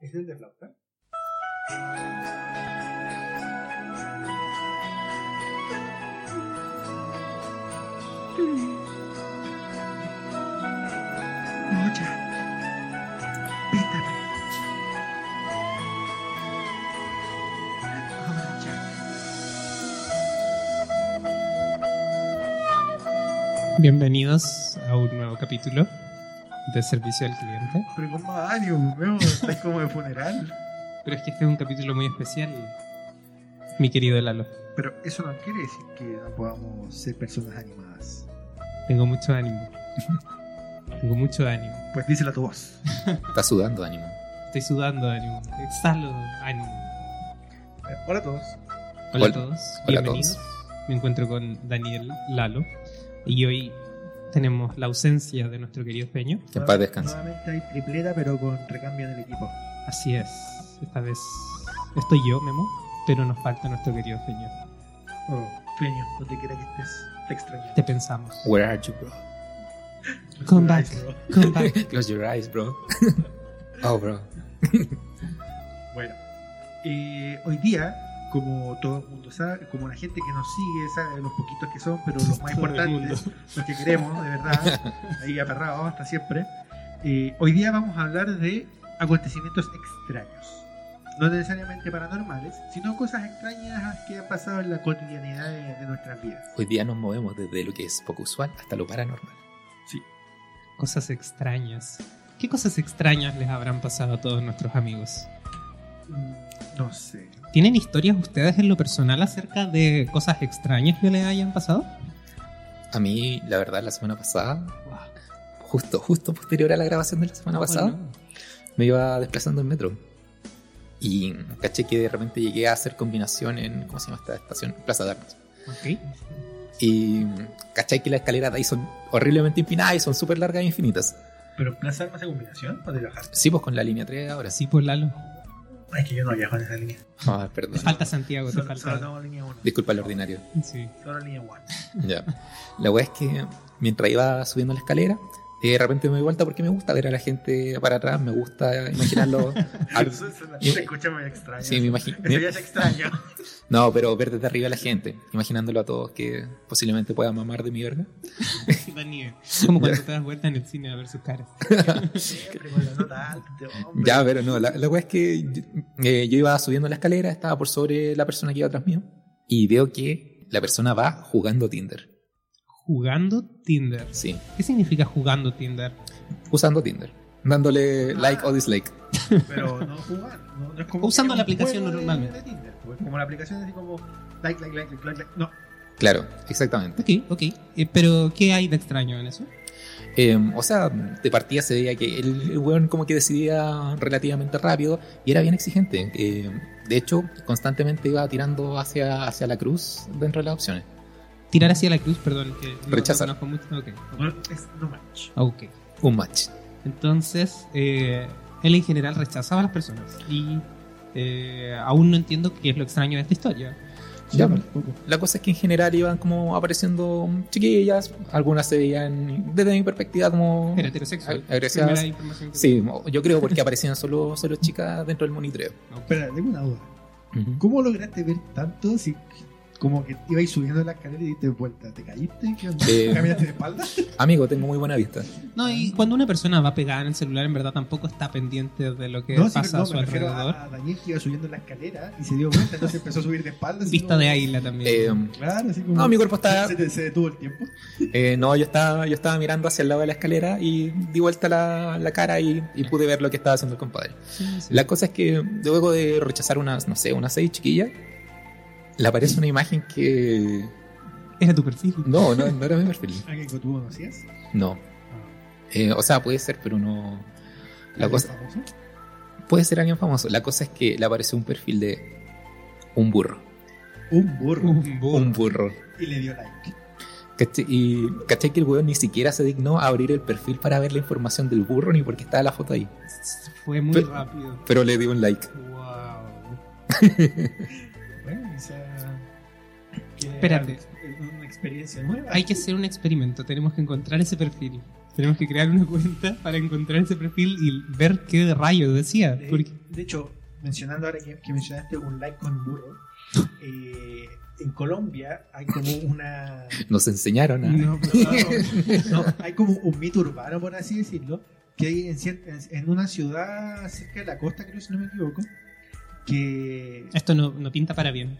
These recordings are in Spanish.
¿Es el de flauta? Mucha. Pítame. Ahora ya. Bienvenidos a un nuevo capítulo de Servicio al Cliente. Pero con más ánimo, veo, está como de funeral. Pero es que este es un capítulo muy especial, mi querido Lalo. Pero eso no quiere decir que no podamos ser personas animadas. Tengo mucho ánimo. Tengo mucho ánimo. Pues díselo a tu voz. Está sudando ánimo. Estoy sudando ánimo. Exhalo ánimo. Eh, Hola a todos. Hola, Hola. a todos. Hola a Bienvenidos. Me encuentro con Daniel Lalo. Y hoy tenemos la ausencia de nuestro querido Peño. Que en paz descanse. Nuevamente hay tripleta, pero con recambio en el equipo. Así es. Esta vez estoy yo, Memo. Pero nos falta nuestro querido Peño. Oh, Peño, donde quiera que estés, te extraño. Te pensamos. Where are you, bro? Come back. Bro. Come back. Close your eyes, bro. oh, bro. Bueno, eh, hoy día, como todo el mundo sabe, como la gente que nos sigue sabe, los poquitos que son, pero los más importantes, los que queremos, de verdad, ahí aferrados hasta siempre. eh, hoy día vamos a hablar de acontecimientos extraños. No necesariamente paranormales, sino cosas extrañas que han pasado en la cotidianidad de, de nuestras vidas. Hoy día nos movemos desde lo que es poco usual hasta lo paranormal. Sí. Cosas extrañas. ¿Qué cosas extrañas les habrán pasado a todos nuestros amigos? Mm, No sé. ¿Tienen historias ustedes en lo personal acerca de cosas extrañas que les hayan pasado? A mí, la verdad, la semana pasada, justo, justo posterior a la grabación de la semana pasada, Bueno, me iba desplazando en metro. Y caché que de repente llegué a hacer combinación en, ¿cómo se llama esta estación? Plaza de Armas. ok. Y caché que las escaleras de ahí son horriblemente empinadas y son súper largas e infinitas. ¿Pero Plaza Armas de combinación o de bajar? Sí, pues con la línea 3 ahora sí. Por Lalo. Es que yo no viajo en esa línea. Ah, Te perdón. falta Santiago, te Solo, solo falta. tengo línea 1. Disculpa el ordinario. Sí. Solo línea 1. Ya. La weá es que mientras iba subiendo la escalera, eh, de repente me di vuelta porque me gusta ver a la gente para atrás, me gusta imaginarlo. al- Eso suena- y- se escucha muy extraño. Sí, me imagino. Eso ya es extraño. No, pero ver desde arriba a la gente, imaginándolo a todos que posiblemente puedan mamar de mi verga. Daniel. Como cuando te das vuelta en el cine a ver sus caras. Ya, pero no, la, la weá es que yo, eh, yo iba subiendo la escalera, estaba por sobre la persona que iba atrás mío, y veo que la persona va jugando Tinder. Jugando Tinder. Sí, ¿Qué significa jugando Tinder? usando Tinder, dándole Ah. like o dislike. Pero no jugar. No, no es como Usando la aplicación normalmente. de Tinder, pues, como la aplicación así como like, like, like, like, like, like. No. Claro, exactamente. Ok, ok. Eh, pero, ¿qué hay de extraño en eso? Eh, o sea, de partida se veía que el, el weón como que decidía relativamente rápido y era bien exigente. Eh, de hecho, constantemente iba tirando hacia, hacia la cruz dentro de las opciones. Tirar hacia la cruz, perdón. Que no- Rechazar. no mucho. Ok. No, es no match. Ok. Un match. Entonces, eh, él en general rechazaba a las personas. Y eh, aún no entiendo qué es lo extraño de esta historia. Ya, La cosa es que en general iban como apareciendo chiquillas, algunas se veían desde mi perspectiva como Era heterosexual. ag- agresivas. Sí, yo creo porque aparecían solo, solo chicas dentro del monitoreo. Ok. Espera, tengo una duda. ¿Cómo lograste ver tanto si como que ibais subiendo la escalera y diste vuelta? ¿Te caíste? Eh, ¿Caminaste de espalda? Amigo, tengo muy buena vista. No, y cuando una persona va pegada en el celular, en verdad tampoco está pendiente de lo que No, sí, pasa no, a su me alrededor. a, Daniel que iba subiendo la escalera y se dio vuelta, entonces empezó a subir de espaldas. así Vista como- de águila también. Eh, Claro, así como. no, mi cuerpo está... Se, se detuvo el tiempo. Eh, no, yo estaba, yo estaba mirando hacia el lado de la escalera y di vuelta la, la cara y, y pude ver lo que estaba haciendo el compadre. Sí, sí. La cosa es que luego de rechazar unas, no sé, unas seis chiquillas, le aparece una imagen que... Era tu perfil. No, no, no era mi perfil. ¿Alguien que tú conocías? No. Eh, o sea, puede ser, pero no... La ¿Alguien cosa, famoso? puede ser alguien famoso. La cosa es que le apareció un perfil de un burro. Un burro. Un burro. Un burro. Y le dio like. Y caché que el weón ni siquiera se dignó a abrir el perfil para ver la información del burro ni porque estaba la foto ahí. Fue muy Pero- rápido. Pero le dio un like. Wow. Espérate. Es una experiencia nueva. Hay que hacer un experimento. Tenemos que encontrar ese perfil. Tenemos que crear una cuenta para encontrar ese perfil y ver qué rayos decía. De, Porque, de hecho, mencionando ahora que, que mencionaste un like con burro, eh, en Colombia hay como una. Nos enseñaron a... no, No, hay como un mito urbano, por así decirlo, que hay en- en una ciudad cerca de la costa, creo si no me equivoco, que, esto no, no pinta para bien.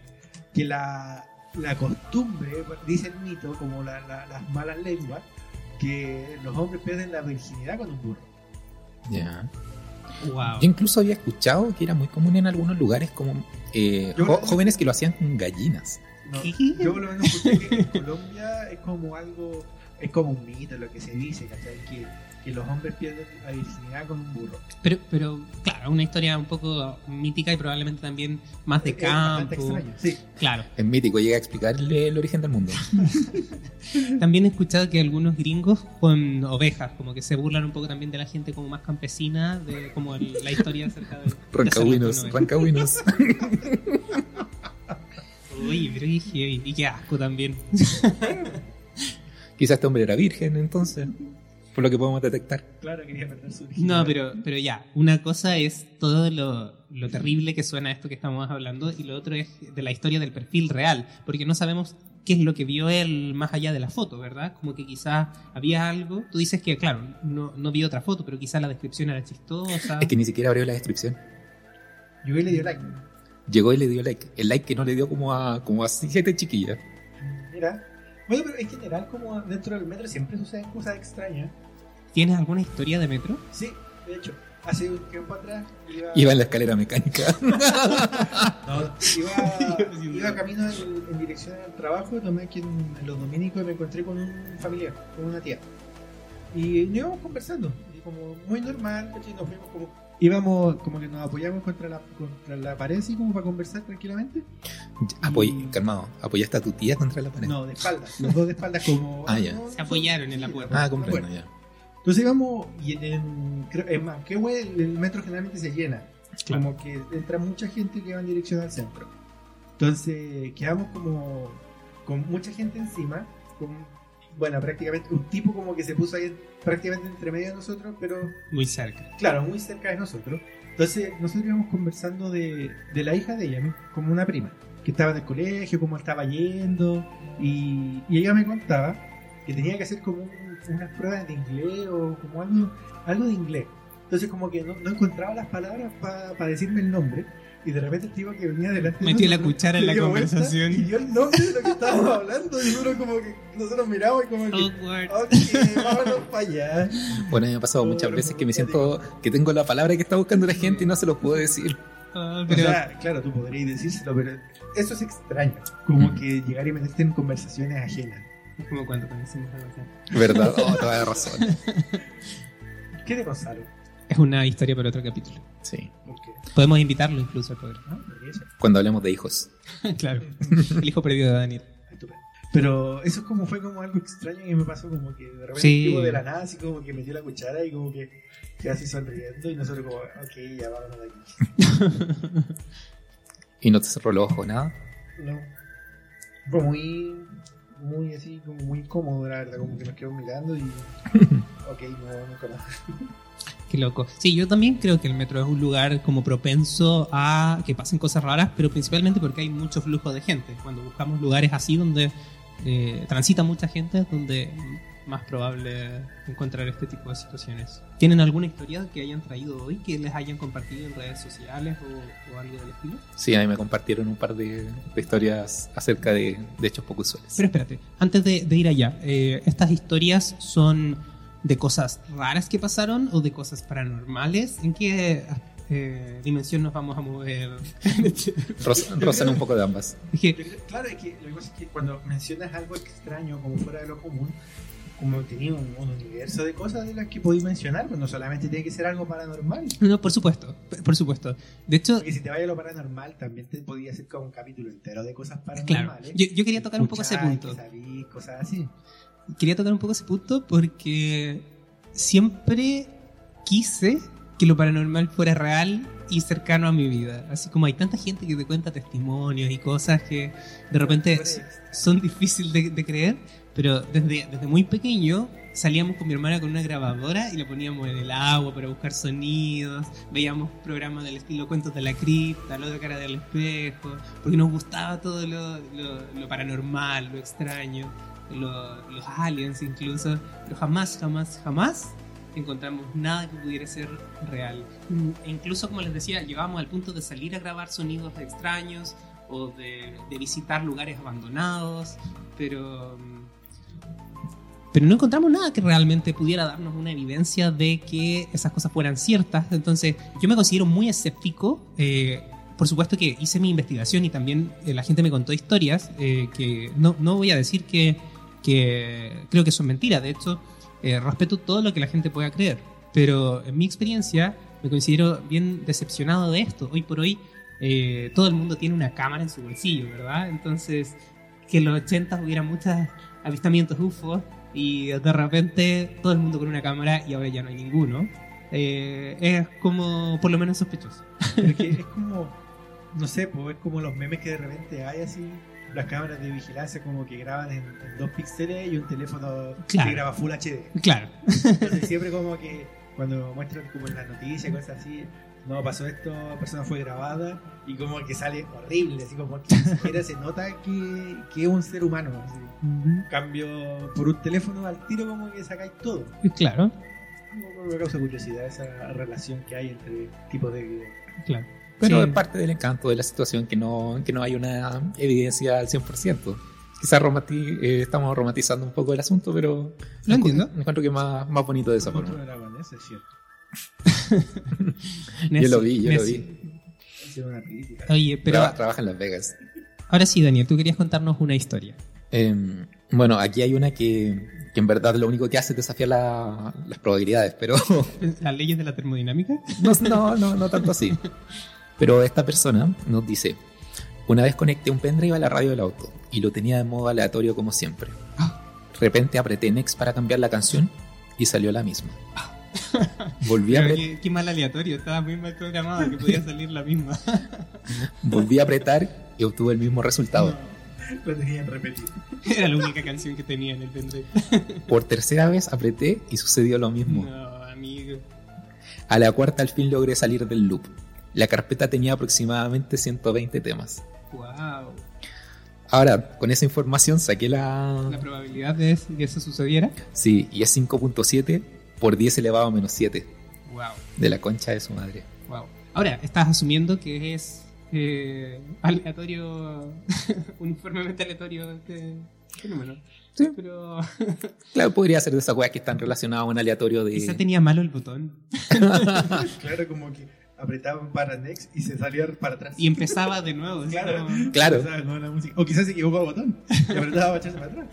que la, la costumbre, dice el mito, como la- la- las malas lenguas, que los hombres pierden la virginidad con un burro. Ya. Wow. Yo incluso había escuchado que era muy común en algunos lugares como eh, jo- jóvenes que lo hacían con gallinas. No, ¿Qué? yo por lo menos escuché que en Colombia es como algo, es como un mito lo que se dice, ¿cachai? Que, que los hombres pierden la virginidad con un burro. Pero, pero, claro, una historia un poco mítica y probablemente también más de Es bastante campo. extraño, sí. Claro. Es mítico, llega a explicarle el origen del mundo. También he escuchado que algunos gringos con ovejas, como que se burlan un poco también de la gente como más campesina, de como el- la historia acerca de... ovejas. rancagüinos. Uy, brigio, y qué asco también. Quizás este hombre era virgen entonces, por lo que podemos detectar. Claro, quería perder su virginidad. No, pero, pero ya, una cosa es todo lo, lo terrible que suena esto que estamos hablando y lo otro es de la historia del perfil real, porque no sabemos qué es lo que vio él más allá de la foto, ¿verdad? Como que quizás había algo, tú dices que, claro, no, no vio otra foto, pero quizás la descripción era chistosa. Es que ni siquiera abrió la descripción. Yo le dio like. Llegó y le dio like. El like que no le dio como a, como a siete chiquillas. Mira. Bueno, pero en general, como dentro del metro siempre suceden cosas extrañas. ¿Tienes alguna historia de metro? Sí, de hecho, hace un tiempo atrás iba, Iba en la escalera mecánica. no, iba, iba camino en, en dirección al trabajo, tomé aquí en, en los dominicos y me encontré con un familiar, con una tía. Y nos íbamos conversando, y como muy normal, nos fuimos como... Íbamos como que nos apoyamos contra la, contra la pared así como para conversar tranquilamente. Apoy, calmado. ¿Apoyaste a tu tía contra la pared? No, de espaldas, los dos de espaldas como... Ah, ya. Se apoyaron en la puerta. Ah, comprendo, ya. Entonces íbamos y en, en, en Manquehue el, el metro generalmente se llena. Claro. Como que entra mucha gente que va en dirección al centro. Entonces quedamos como con mucha gente encima. Con, bueno, prácticamente un tipo como que se puso ahí prácticamente entre medio de nosotros, pero Muy cerca. claro, muy cerca de nosotros. Entonces nosotros íbamos conversando de, de la hija de ella, ¿no? como una prima, que estaba en el colegio, cómo estaba yendo. Y, y ella me contaba que tenía que hacer como un- unas pruebas de inglés o como algo, algo de inglés. Entonces como que no, no encontraba las palabras para decirme el nombre. Y de repente el tipo que venía delante de Metió la cuchara en la conversación. Y dio el nombre de lo que estábamos hablando. Y uno como que nosotros miramos y como que... Awkward. Ok, vámonos para allá. Bueno, a mí me ha pasado No, muchas no, veces no, que me no, siento que tengo la palabra que está buscando la gente y no se lo puedo decir. Ah, O pero sea, claro, tú podrías decírselo, pero eso es extraño. Como Mm. que llegar y meterte en conversaciones ajenas. es como cuando conocimos a Gonzalo. ¿Verdad? Oh, toda la razón. ¿Qué de Gonzalo? Es una historia para otro capítulo. Sí. ¿Por qué? Podemos invitarlo incluso al programa. Cuando hablemos de hijos. claro. El hijo perdido de Daniel. Estupendo. Pero eso es como fue como algo extraño que me pasó como que de repente Sí. tipo de la nada así como que metió la cuchara y como que quedó así sonriendo y nosotros como, ok, ya vámonos de aquí. Y no te cerró los ojos, nada. No. Fue muy, muy así, como muy incómodo la verdad, como que nos quedó mirando y, ok, no, nunca más. Qué loco. Sí, yo también creo que el metro es un lugar como propenso a que pasen cosas raras, pero principalmente porque hay mucho flujo de gente. Cuando buscamos lugares así donde eh, transita mucha gente, es donde más probable encontrar este tipo de situaciones. ¿Tienen alguna historia que hayan traído hoy que les hayan compartido en redes sociales o, o algo del estilo? Sí, a mí me compartieron un par de, de historias acerca de, de hechos poco usuales. Pero espérate, antes de, de ir allá, eh, ¿estas historias son de cosas raras que pasaron o de cosas paranormales? ¿En qué eh, dimensión nos vamos a mover? Roz- rozan un poco de ambas. Claro, es que lo que pasa es que cuando mencionas algo extraño como fuera de lo común, como tenía un, un universo de cosas de las que podéis mencionar, pues no solamente tiene que ser algo paranormal. No, por supuesto, por supuesto. De hecho, Porque si te vaya a lo paranormal, también te podía hacer como un capítulo entero de cosas claro, paranormales. yo, yo quería tocar un poco ese Escuchar, punto. que sabí, cosas así. Quería tocar un poco ese punto porque siempre quise que lo paranormal fuera real y cercano a mi vida. Así como hay tanta gente que te cuenta testimonios y cosas que de repente son difíciles de, de creer, pero desde, desde muy pequeño salíamos con mi hermana con una grabadora y la poníamos en el agua para buscar sonidos, veíamos programas del estilo Cuentos de la Cripta, Lo de Cara del Espejo, porque nos gustaba todo lo, lo- lo paranormal, lo extraño, lo- los aliens incluso, pero jamás, jamás, jamás encontramos nada que pudiera ser real. E incluso, como les decía, llegábamos al punto de salir a grabar sonidos extraños o de, de visitar lugares abandonados, pero... pero no encontramos nada que realmente pudiera darnos una evidencia de que esas cosas fueran ciertas. Entonces, yo me considero muy escéptico. eh, por supuesto que hice mi investigación y también eh, la gente me contó historias eh, que no, no voy a decir que, que creo que son mentiras. De hecho, eh, respeto todo lo que la gente pueda creer. Pero en mi experiencia me considero bien decepcionado de esto. Hoy por hoy eh, todo el mundo tiene una cámara en su bolsillo, ¿verdad? Entonces, que en los 80 hubiera muchos avistamientos UFO y de repente todo el mundo con una cámara y ahora ya no hay ninguno. eh, es como por lo menos sospechoso. Es como, no sé, pues es como los memes que de repente hay así, las cámaras de vigilancia como que graban en, en dos píxeles y un teléfono Claro. que graba Full HD. Claro, Entonces siempre como que cuando muestran como en las noticias, cosas así, no pasó esto, la persona fue grabada y como que sale horrible, así como que ni siquiera se nota que, que es un ser humano. así. Cambio, por un teléfono al tiro como que sacáis todo. claro, Como Me causa curiosidad esa relación que hay entre tipos de video. claro. Pero Sí. es parte del encanto de la situación que no, que no hay una evidencia al 100%. Quizás romati- eh, estamos romantizando un poco el asunto, pero Lo entiendo. me encuentro que es más, más bonito de esa forma. dragón, ese es cierto. Yo lo vi, yo lo vi. Oye, pero Traba- trabaja en Las Vegas. ahora sí, Daniel, tú querías contarnos una historia. Eh, bueno, aquí hay una que, que en verdad lo único que hace es desafiar la- las probabilidades, pero ¿Las leyes de la termodinámica? no, no, no, no tanto así. Pero esta persona nos dice, una vez conecté un pendrive a la radio del auto y lo tenía de modo aleatorio como siempre. De repente apreté Next para cambiar la canción y salió la misma. Volví a, qué, qué mal aleatorio, estaba muy mal programado que podía salir la misma. volví a apretar y obtuve el mismo resultado. Lo tenían repetido. Era la única canción que tenía en el pendrive. Por tercera vez apreté y sucedió lo mismo. No, amigo. A la cuarta al fin logré salir del loop. La carpeta tenía aproximadamente 120 temas. Wow. Ahora, con esa información saqué La la... probabilidad de que eso sucediera. Sí, y es 5.7 por 10 elevado a menos 7. Wow. De la concha de su madre. Wow. Ahora, estás asumiendo que es eh, aleatorio, uniformemente aleatorio este fenómeno. Sí. Pero Claro, podría ser de esas weas que están relacionadas a un aleatorio quizá de... tenía malo el botón. Claro, como que apretaban para next y se salía para atrás. Y empezaba de nuevo. Claro. Claro, la música. O quizás se equivocó el botón y apretaba para echarse para atrás.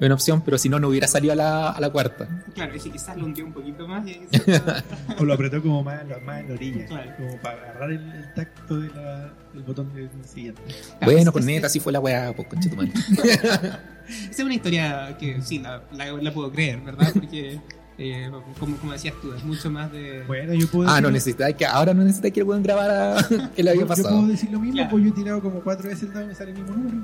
una opción, pero si no, no hubiera salido a la, a la cuarta. Claro, ese quizás lo hundió un poquito más. Y ahí se estaba- O lo apretó como más, en la- más en la orilla. Claro. Como para agarrar el, el tacto de la- del botón del siguiente. bueno, es- con es- neta, así fue la wea, pues concha tu madre. Esa es una historia que sí, la, la- la puedo creer, ¿verdad? Porque, eh, como, como decías tú, es mucho más de... Bueno, yo puedo Ah, no decirlo- necesitáis que... Ahora no necesitáis que el weón grabara que le había yo, yo pasado. puedo decir lo mismo, Claro. pues yo he tirado como cuatro veces el dado y me sale el mismo número.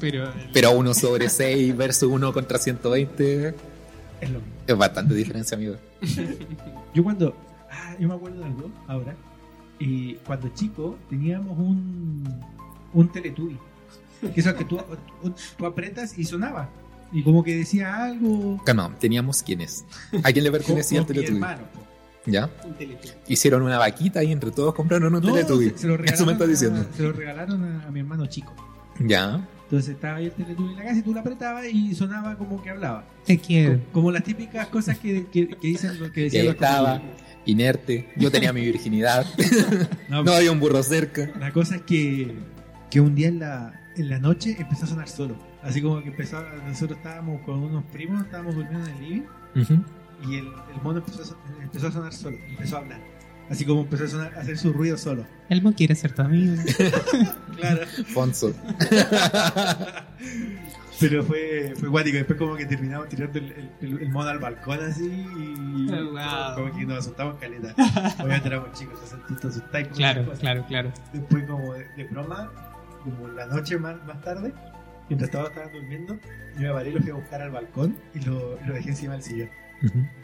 Pero, Pero 1 sobre 6 versus 1 contra 120 Es lo mismo. es bastante diferencia, amigo. Yo cuando. Ah, yo me acuerdo de algo ahora. Y cuando chico teníamos un. Un Teletubby. Que eso que tú, tú apretas y sonaba. Y como que decía algo. No, teníamos quiénes. ¿A quién le pertenecía el Teletubby? ¿Ya? un Teletubby. Hicieron una vaquita y entre todos compraron un No, Teletubby. se, se lo Eso me diciendo. a, se lo regalaron a, a mi hermano chico. Ya. Entonces estaba ahí el Teletubby en la casa y tú lo apretabas y sonaba como que hablaba. Te quiero. Como, como las típicas cosas que, que, que dicen lo que decían los estaba, inerte. Yo tenía mi virginidad. No, No había un burro cerca. La cosa es que, que un día en la, en la noche empezó a sonar solo. Así como que empezó, a- nosotros estábamos con unos primos, estábamos durmiendo en el living Ujú. y el, el mono empezó a, empezó a sonar solo, empezó a hablar. Así como empezó a, sonar, a hacer su ruido solo. Elmo quiere ser tu amigo. Claro. Fonso. Pero fue, fue guático. Después, como que terminamos tirando el, el, el mono al balcón así. Y Oh, wow. como que nos asustamos caleta. Obviamente éramos chicos, te asustáis. Claro, claro, claro. Después, como de, de broma, como la noche más, más tarde, mientras todos estaban durmiendo, yo me paré y lo fui a buscar al balcón y lo, y lo dejé encima del sillón.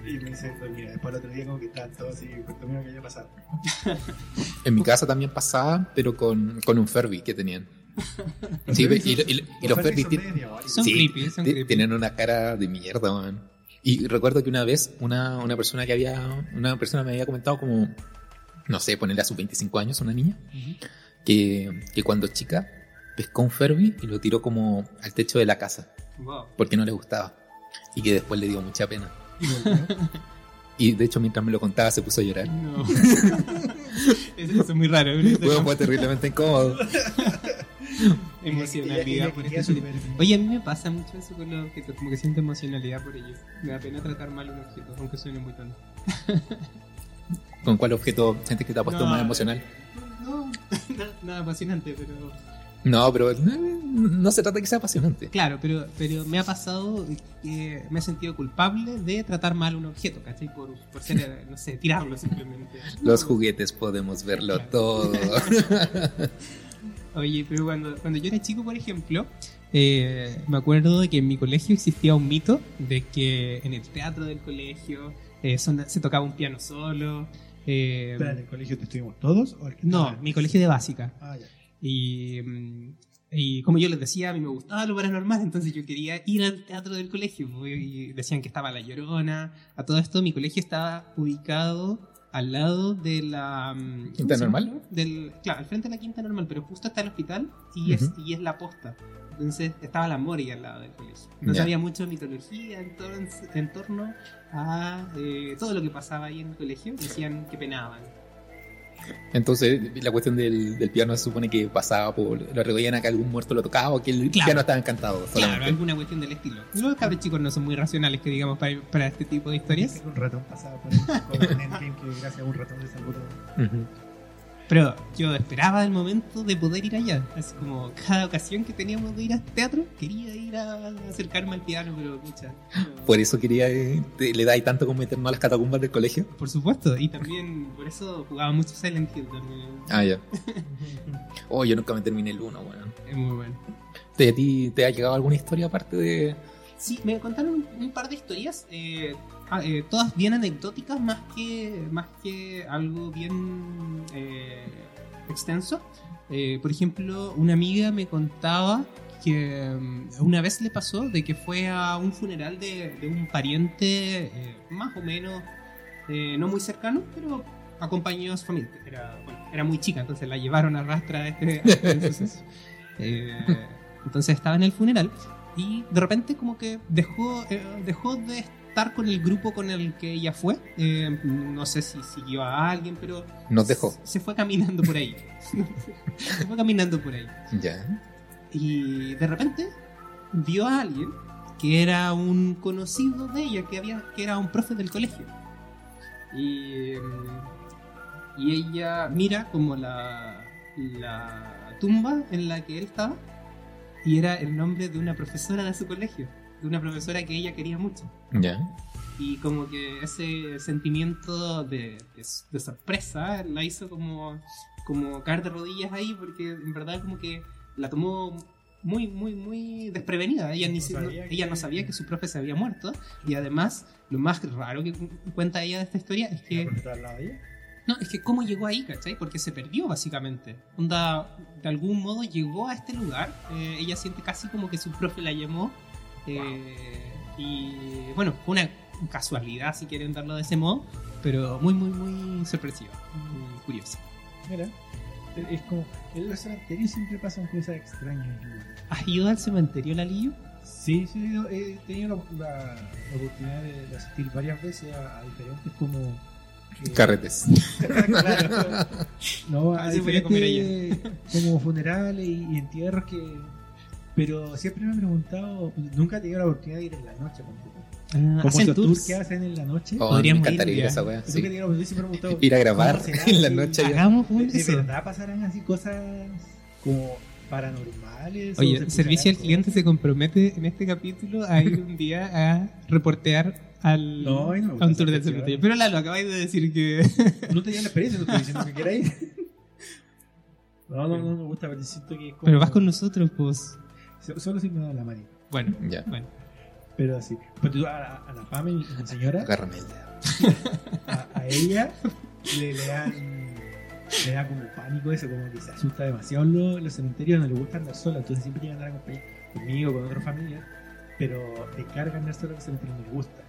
Y me hice dormir. Después, el otro día, como que estaban todos así, con lo que había pasado. En mi casa también pasaba, pero con, con un Furby que tenían. Sí, Los y, y- y los Furby son. Son Sí, creepy, son creepy. tienen una cara de mierda, man. Y recuerdo que una vez una, una persona que había, una persona me había comentado como, no sé, ponerle a sus 25 años, una niña, que, que cuando chica pescó un Furby y lo tiró como al techo de la casa, Wow. porque no le gustaba. Y que después le dio mucha pena. Y de hecho, mientras me lo contaba, se puso a llorar. No. eso, es muy raro. Bueno, fue terriblemente incómodo. Emocionalidad por este. Oye, a mí me pasa mucho eso con los objetos, como que siento emocionalidad por ellos. Me da pena tratar mal un objeto, aunque suene muy tonto. ¿Con cuál objeto sientes que te ha puesto No, más emocional? No, nada, apasionante, pero. No, pero eh, no se trata de que sea apasionante. Claro, pero, pero me ha pasado que me he sentido culpable de tratar mal un objeto, ¿cachai? Por, por ser, no sé, tirarlo simplemente. Los juguetes podemos verlo Claro. todo. Oye, pero cuando, cuando yo era chico, por ejemplo, eh, me acuerdo de que en mi colegio existía un mito de que en el teatro del colegio eh, son- se tocaba un piano solo. Eh, ¿en el colegio te estuvimos todos? O el que no, mi colegio de básica. Ah, ya. Y, mm, y como yo les decía, a mí me gustaba lo paranormal, entonces yo quería ir al teatro del colegio. pues, Y decían que estaba La Llorona. A todo esto, mi colegio estaba ubicado al lado de la... mm, ¿cómo ¿Quinta? Normal? Del, claro, al frente de la Quinta Normal, pero justo está el hospital y, es, y es la posta. Entonces estaba la Mori al lado del colegio. Entonces Ya. había mucha mitología en, torno- en torno a eh, todo lo que pasaba ahí en el colegio. Decían que penaban. Entonces, la cuestión del, del piano se supone que pasaba por. Lo recogían a que algún muerto lo tocaba o que el Claro. piano estaba encantado. Claro, Solamente. alguna cuestión del estilo. Los cabros chicos no son muy racionales, que digamos, para, para este tipo de historias. Un ratón pasaba por ahí con el que gracias a un ratón se salvó todo. Ujú. Pero yo esperaba el momento de poder ir allá. Así como cada ocasión que teníamos de ir al teatro, quería ir a acercarme al piano, pero mucha. no. Por eso quería. eh, te- le dais tanto como meternos a las catacumbas del colegio. Por supuesto, y también por eso jugaba mucho Silent Hill también. Ah, ya. Oh, yo nunca me terminé el 1, weón. Es muy bueno. ¿Te, ¿A ti te ha llegado alguna historia aparte de.? Sí, me contaron un, un par de historias, eh, eh, todas bien anecdóticas, más que, más que algo bien eh, extenso. Eh, por ejemplo, una amiga me contaba que mm, una vez le pasó de que fue a un funeral de, de un pariente eh, más o menos eh, no muy cercano, pero acompañó a su familia. Era, bueno, era muy chica, entonces la llevaron a rastra a este, a este suceso. Eh, entonces estaba en el funeral y de repente como que dejó, dejó de estar con el grupo con el que ella fue. Eh, no sé si siguió a alguien, pero Nos dejó. se fue caminando por ahí. se fue caminando por ahí. Ya. Y de repente vio a alguien que era un conocido de ella, que, había, que era un profe del colegio. Y, y ella mira como la, la tumba en la que él estaba y era el nombre de una profesora de su colegio, de una profesora que ella quería mucho. Ya. Y como que ese sentimiento de, de- de sorpresa la hizo como, como caer de rodillas ahí, porque en verdad como que la tomó muy, muy, muy desprevenida. Ella, ni No si- sabía no- que- ella no sabía que su profe se había muerto. Y además, lo más raro que cu- cuenta ella de esta historia es ¿La que... No, es que cómo llegó ahí, ¿cachai? Porque se perdió básicamente. Onda, de algún modo llegó a este lugar. eh, ella siente casi como que su profe la llamó. Eh, y bueno, fue una casualidad si quieren darlo de ese modo. Pero muy, muy, muy sorpresiva. Muy curiosa. Mira, es como. En los cementerios siempre pasan cosas extrañas. ¿Has ido al cementerio, Lalillo? Sí, sí, he tenido la, la- la oportunidad de, de asistir varias veces a, a diferentes como. eh, Carretes. claro. No, a a comer diferentes como funerales y, y entierros que. Pero siempre me he preguntado, nunca he tenido la oportunidad de ir en la noche. tú. Como hacen esos tours. tours que hacen en la noche. Oh, me Podríamos encantaría ir ir a esa wea. Sí. tenido me. Ir a grabar ¿cómo será en la noche. ya. Hagamos un ¿De, de verdad pasarán así cosas como paranormales. Oye, escuchan Servicio al. Cliente se compromete en este capítulo a ir un día a reportear al, No, no me a un tour del cementerio. Pero Lalo, acabáis de decir que... No tenía la experiencia, no estoy diciendo que quiera ir. No, no, no me gusta, pero siento que es como. Pero vas con nosotros, pues. So- Solo si me da la manita. Bueno, Ya. bueno. Pero así. Tú a, la- a la Pame, mi mi señora, Agárrame el dedo. a, a ella le, le dan. Le da como pánico eso, como que se asusta demasiado los, los cementerios, no le gusta andar sola, entonces siempre llega a andar acompañada conmigo, con otras familias, pero le carga andar sola los cementerios, no le gusta.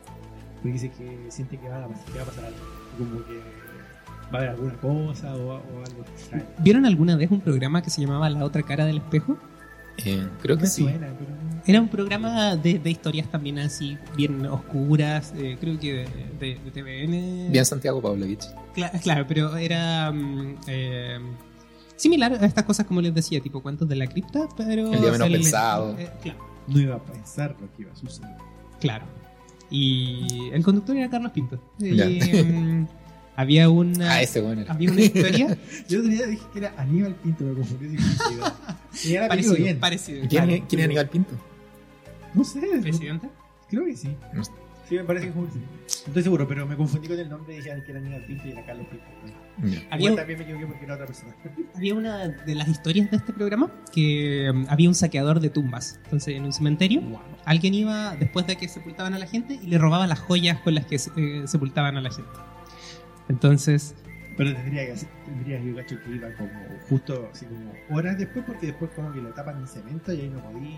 Porque dice que siente que va a, que va a pasar algo, como que va a haber alguna cosa o, o algo extraño. ¿Vieron alguna vez un programa que se llamaba La otra cara del espejo? Eh, creo que Me sí. suena, pero no- Era un programa de, de historias también así, bien oscuras, eh, creo que de, de- de TVN. Bien Santiago Pavlovich. Cla- claro, pero era mm, eh, similar a estas cosas como les decía, tipo cuentos de la cripta, pero... El día menos pensado. eh, claro, no iba a pensar lo que iba a suceder. claro. Y el conductor era Carlos Pinto. Y, mm, había una... Ah, ese bueno. Había una historia Yo otro día dije que era Aníbal Pinto, me confundí. Y era parecido, bien. parecido. ¿Quién, claro. es- quién es Aníbal Pinto? No sé, ¿Presidente? creo que sí. No sé. Sí, me parece que fue sí. No estoy seguro, pero me confundí con el nombre y dije que era Aníbal Pinto y era Carlos Pinto. Ya. Había, también me equivoqué porque era otra persona. había una de las historias de este programa que mm, había un saqueador de tumbas. Entonces, en un cementerio, alguien iba después de que sepultaban a la gente y le robaba las joyas con las que eh, sepultaban a la gente. Entonces, Pero tendría que tendría que cacho que iba como justo así como horas después, porque después como que lo tapan en cemento y ahí no podí.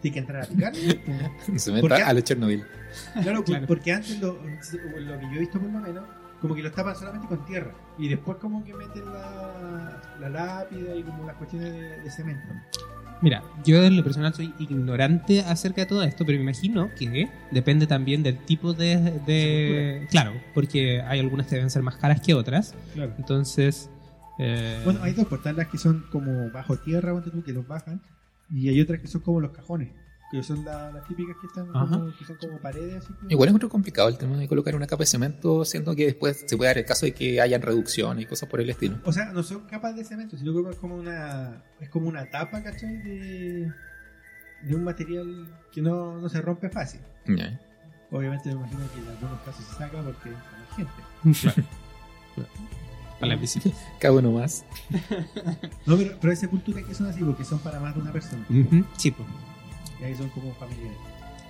Tienes que entrar a picar. Se me ¿Por qué? está a la Chernobyl. Claro, Claro. porque antes lo, lo que yo he visto por lo menos, como que lo tapan solamente con tierra. Y después como que meten la, la lápida y como las cuestiones de, de cemento. Mira, yo en lo personal soy ignorante acerca de todo esto, pero me imagino que depende también del tipo de... de- claro, porque hay algunas que deben ser más caras que otras. Claro. Entonces... eh, Bueno, hay dos portalas que son como bajo tierra, que los bajan. Y hay otras que son como los cajones. Que son la- las típicas que están como, que son como paredes. Así que- Igual es muy complicado el tema de colocar una capa de cemento, siendo que después se puede dar el caso de que hayan reducciones y cosas por el estilo. O sea, no son capas de cemento, sino que es como una, es como una tapa, ¿cachai? De, de un material que no, no se rompe fácil. Obviamente me imagino que en algunos casos se saca porque hay gente. a la visita. Cada uno más. No, pero, pero hay sepulturas que son así porque son para más de una persona. Ujú, sí, pues. Y ahí son como familiares.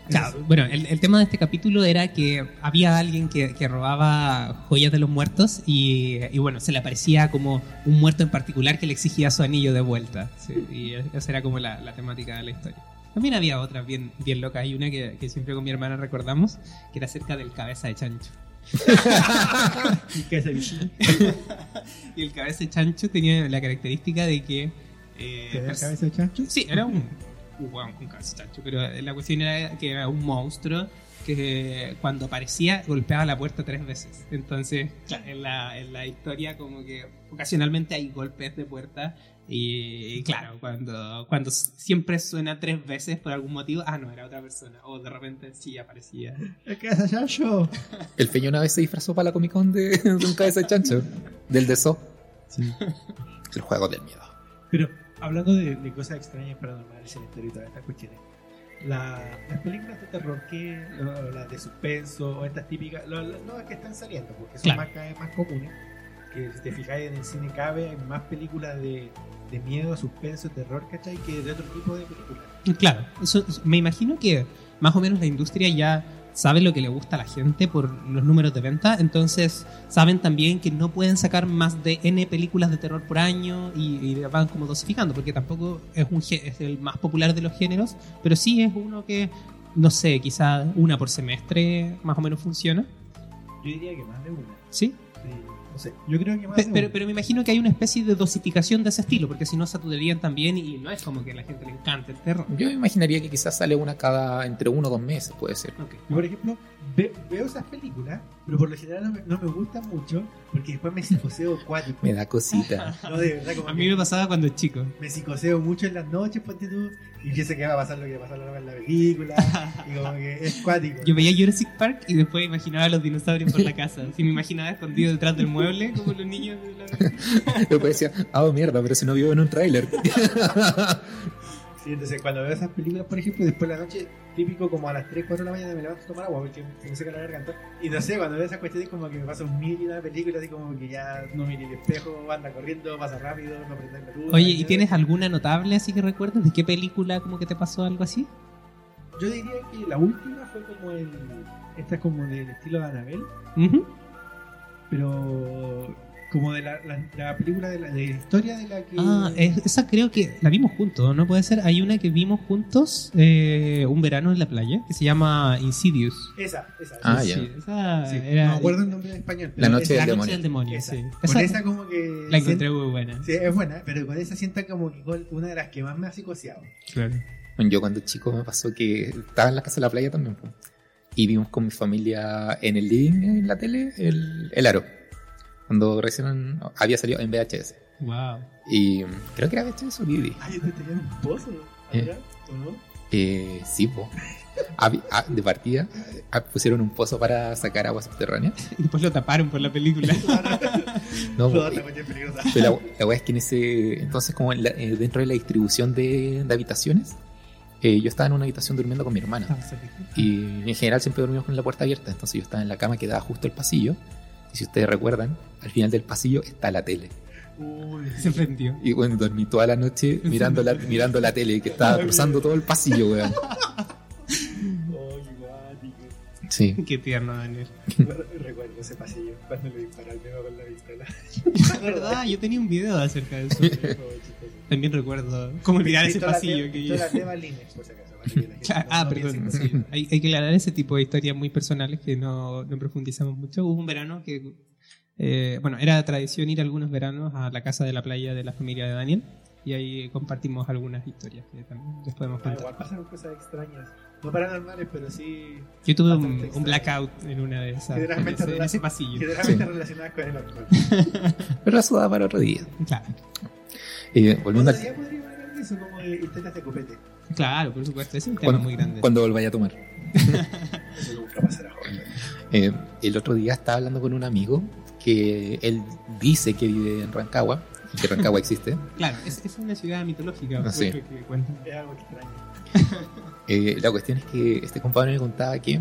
Claro, bueno, el, el tema de este capítulo era que había alguien que, que robaba joyas de los muertos y, y bueno, se le aparecía como un muerto en particular que le exigía su anillo de vuelta. Sí, y esa era como la, la temática de la historia. También había otras bien, bien locas. Hay una que, que siempre con mi hermana recordamos, que era acerca del cabeza de chancho. ¿Y qué es el Y el cabeza de chancho tenía la característica de que... eh, ¿Te da cabeza de chancho? Sí, era un, un hueón con chancho, pero la cuestión era que era un monstruo que cuando aparecía golpeaba la puerta tres veces. Entonces, claro, en la, en la historia como que ocasionalmente hay golpes de puerta y, claro, cuando, cuando siempre suena tres veces por algún motivo, ah, no, era otra persona. O de repente sí aparecía. ¿El cabeza chancho? El feño una vez se disfrazó para la Comic Con de, de un cabeza de chancho. Del de So. Sí. El juego del miedo. Pero hablando de, de cosas extrañas paranormales en la y todas estas cuestiones, la- las películas de terror que, las de suspenso, o estas típicas, lo- las nuevas que están saliendo, porque son Claro. más, cada vez más comunes, que si te fijáis en el cine cabe hay más películas de, de miedo, suspenso, terror, ¿cachai? Que de otro tipo de películas. Claro, eso, me imagino que más o menos la industria ya sabe lo que le gusta a la gente por los números de venta, entonces saben también que no pueden sacar más de N películas de terror por año y, y van como dosificando, porque tampoco es, un, es el más popular de los géneros, pero sí es uno que, no sé, quizá una por semestre más o menos funciona, Yo diría que más de una. ¿sí? No sé, yo creo que más Pero, una. pero me imagino que hay una especie de dosificación de ese estilo, porque si no saturarían también y no es como que a la gente le encante el terror. Yo me imaginaría que quizás sale una cada entre uno o dos meses, puede ser. Ok. Yo, por ejemplo, ve- veo esas películas, pero por lo general no me, no me gustan mucho, porque después me psicoseo acuático. Me da cosita. No, de verdad, como A mí me pasaba cuando era chico. me psicoseo mucho en las noches, ponte tú, y pienso que va a pasar lo que va a pasar en la película, y como que es cuático. Yo veía Jurassic Park y después imaginaba a los dinosaurios por la casa. Si me imaginaba escondido detrás del mueble como los niños de la... Después decía, ah, oh, mierda, pero si no vivo en un tráiler. Sí, entonces cuando veo esas películas, por ejemplo, después de la noche, típico como a las 3, 4 de la mañana me levanto a tomar agua porque me seca la garganta. Y no sé, cuando veo esas cuestiones como que me pasa un mil y una película, así como que ya no mire el espejo, anda corriendo, pasa rápido, no prende la luz. Oye, ¿y tienes alguna notable así que recuerdas? ¿De qué película como que te pasó algo así? Yo diría que la última fue como el... Esta es como del estilo de Anabel, pero como de la, la, la película de la, de la historia de la que... Ah, es- esa creo que la vimos juntos, ¿no puede ser? Hay una que vimos juntos eh, un verano en la playa que se llama Insidious. Esa, esa. Ah, esa. ya. Sí, esa Sí, era no me acuerdo el nombre en español. La noche del noche demonio. del demonio, Esa. sí. Con Esa como que... la encontré muy buena. Sí, es buena, pero con esa sienta como que una de las que más me ha psicoseado. Claro. Bueno, yo cuando chico me pasó que estaba en la casa de la playa también. Y vimos con mi familia en el living, en la tele, el, el aro. Cuando recién había salido en VHS. Wow. Y creo que era VHS o DVD. Ay, ¿te tenían un pozo? Eh. ¿O no? Eh, sí, po. Habi- ah, de partida ah, pusieron un pozo para sacar agua subterránea. Y después lo taparon por la película. No, po, peligrosa. pero la, la wea es que en ese entonces como en la- eh, dentro de la distribución de, de habitaciones, eh, yo estaba en una habitación durmiendo con mi hermana. Y en general siempre dormimos con la puerta abierta. Entonces yo estaba en la cama que daba justo el pasillo. Y si ustedes recuerdan, al final del pasillo está la tele. Uy, Se prendió. Y bueno, dormí toda la noche mirando la, mirando la tele que estaba cruzando todo el pasillo, weón. Sí. Qué tierno, Daniel. Recuerdo ese pasillo cuando le disparó al dedo con la pistola. ¿Verdad? Yo tenía un video acerca de eso. También recuerdo cómo mirar ese pasillo que yo... por si acaso, para que la gente Claro, no- ah, no perdón. sí. Hay, hay que aclarar ese tipo de historias muy personales que no, no profundizamos mucho. Hubo un verano que, eh, bueno, era tradición ir algunos veranos a la casa de la playa de la familia de Daniel y ahí compartimos algunas historias que también les podemos Ah, contar. igual pasan cosas extrañas. No paranormales, pero sí Yo tuve un, un blackout en una de esas, en Generalmente ese, en ese pasillo. generalmente Sí. relacionadas con el alcohol. Pero eso da para otro día. Claro, Eh, volviendo al, podríamos hablar de eso, como de historias de copete. Claro, por supuesto, es un tema cuando, muy grande. cuando volváis a tomar. Eso nunca pasará, joder. Eh, el otro día estaba hablando con un amigo que él dice que vive en Rancagua y que Rancagua existe. Claro, es, es una ciudad mitológica, Ah, por sí. lo que cuentan. Es algo extraño. Eh, la cuestión es que este compadre me contaba que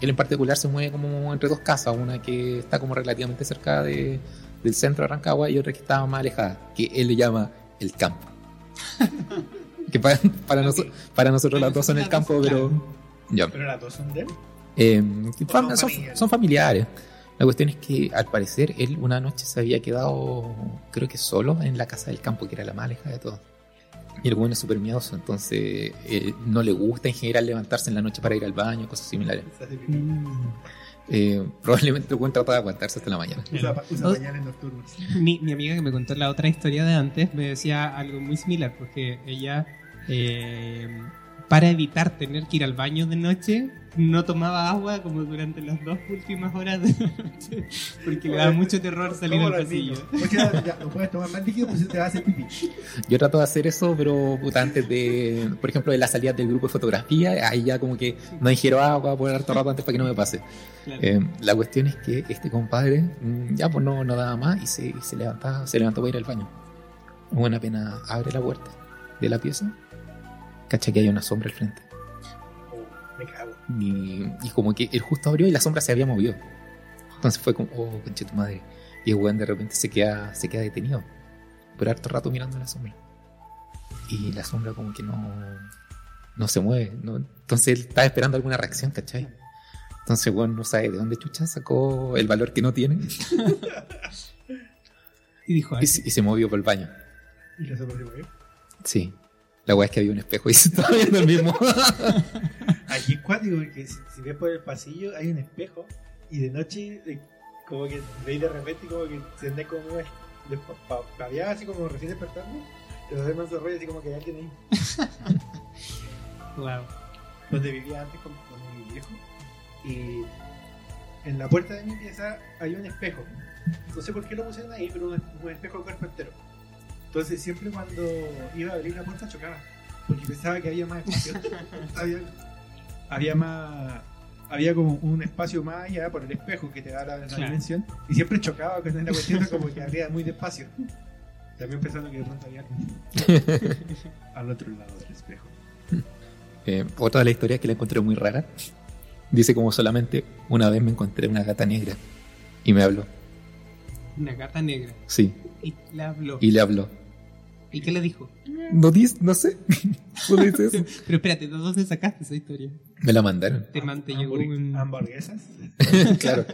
él en particular se mueve como entre dos casas, una que está como relativamente cerca de- del centro de Rancagua y otra que está más alejada, que él le llama el campo. que para, para, noso- para nosotros las dos son el campo, pero... Ya. Pero las dos son de él. Eh, son fam- son, familiares? son familiares. La cuestión es que al parecer él una noche se había quedado, creo que solo, en la casa del campo, que era la más alejada de todo. Y el bueno es súper miedoso, entonces eh, no le gusta en general levantarse en la noche para ir al baño, cosas similares. Eh, probablemente el buen trata de aguantarse hasta la mañana. Usa, usa pañales nocturnos. Mi, mi amiga que me contó la otra historia de antes me decía algo muy similar, porque ella, eh, para evitar tener que ir al baño de noche, no tomaba agua como durante las dos últimas horas de la noche, porque le daba mucho terror salir al pasillo. Porque ya, no puedes tomar más líquido, pues te va a hacer pipí. Yo trato de hacer eso, pero puta, antes de, por ejemplo, de la salida del grupo de fotografía, ahí ya como que no ingiero agua por harto rato antes para que no me pase. Claro. Eh, la cuestión es que este compadre mm, ya pues no, no daba más y se, y se levantaba, se levantó para ir al baño. Buena pena abre la puerta de la pieza, cacha que hay una sombra al frente. Oh, me cago. Y, y como que él justo abrió y la sombra se había movido. Entonces fue como, oh, conche tu madre. Y el weón de repente se queda, se queda detenido. Por harto rato mirando la sombra. Y la sombra como que no, no se mueve. ¿no? Entonces él estaba esperando alguna reacción, ¿cachai? Entonces, bueno, no sabe de dónde chucha sacó el valor que no tiene Y dijo, y, y se movió por el baño. Y la sopa se movió. Sí. La weá es que había un espejo y se estaba viendo el mismo. Aquí es cuático porque si, si ves por el pasillo hay un espejo y de noche eh, como que veis de repente como que se anda como pa- paviada, así como recién despertando. Te lo más rollo así como que hay alguien ahí. wow. donde vivía antes con, con mi viejo. Y en la puerta de mi pieza hay un espejo. No sé por qué lo pusieron ahí, pero un, un espejo de cuerpo entero. Entonces siempre cuando iba a abrir la puerta chocaba. Porque pensaba que había más espacio. había, había más había como un espacio más allá por el espejo que te da la, la Claro. dimensión y siempre chocaba con la cuestión como que abría muy despacio. También pensando que de pronto había al otro lado del espejo. Eh, otra de las historias que la encontré muy rara. Dice como solamente una vez me encontré una gata negra. Y me habló. Una gata negra. Sí. Y le habló. Y le habló. ¿Y qué le dijo? No dice, no sé. No dice eso. Pero espérate, ¿de dónde sacaste esa historia? Me la mandaron. Te, te llegó un... Hamburguesas. claro.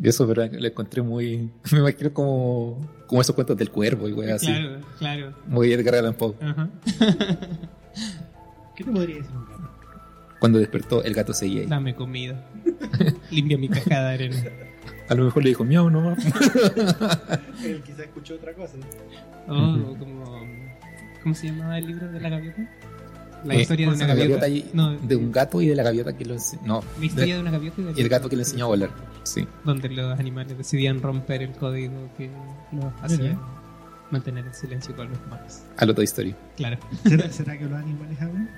Y eso, pero la encontré muy. Me imagino como. Como esos cuentos del cuervo y wey, así. Claro, claro. Muy Edgar Allan Poe. Ajá. ¿Qué te podría decir un gato? Cuando despertó, el gato seguía ahí. Dame comida. Limpia mi caja de arena. A lo mejor le dijo miau nomás. Él quizá escuchó otra cosa. Oh, como... ¿Cómo se llamaba el libro de la gaviota? La Eh, historia de una gaviota. y- No, de un gato y de la gaviota que lo No, La historia de una gaviota y, del y el gato que le enseñó a volar. Sí. Donde los animales decidían romper el código que los hacía mantener el silencio con los humanos. A lo Toy Story. Claro. ¿Será, será que los animales hablan?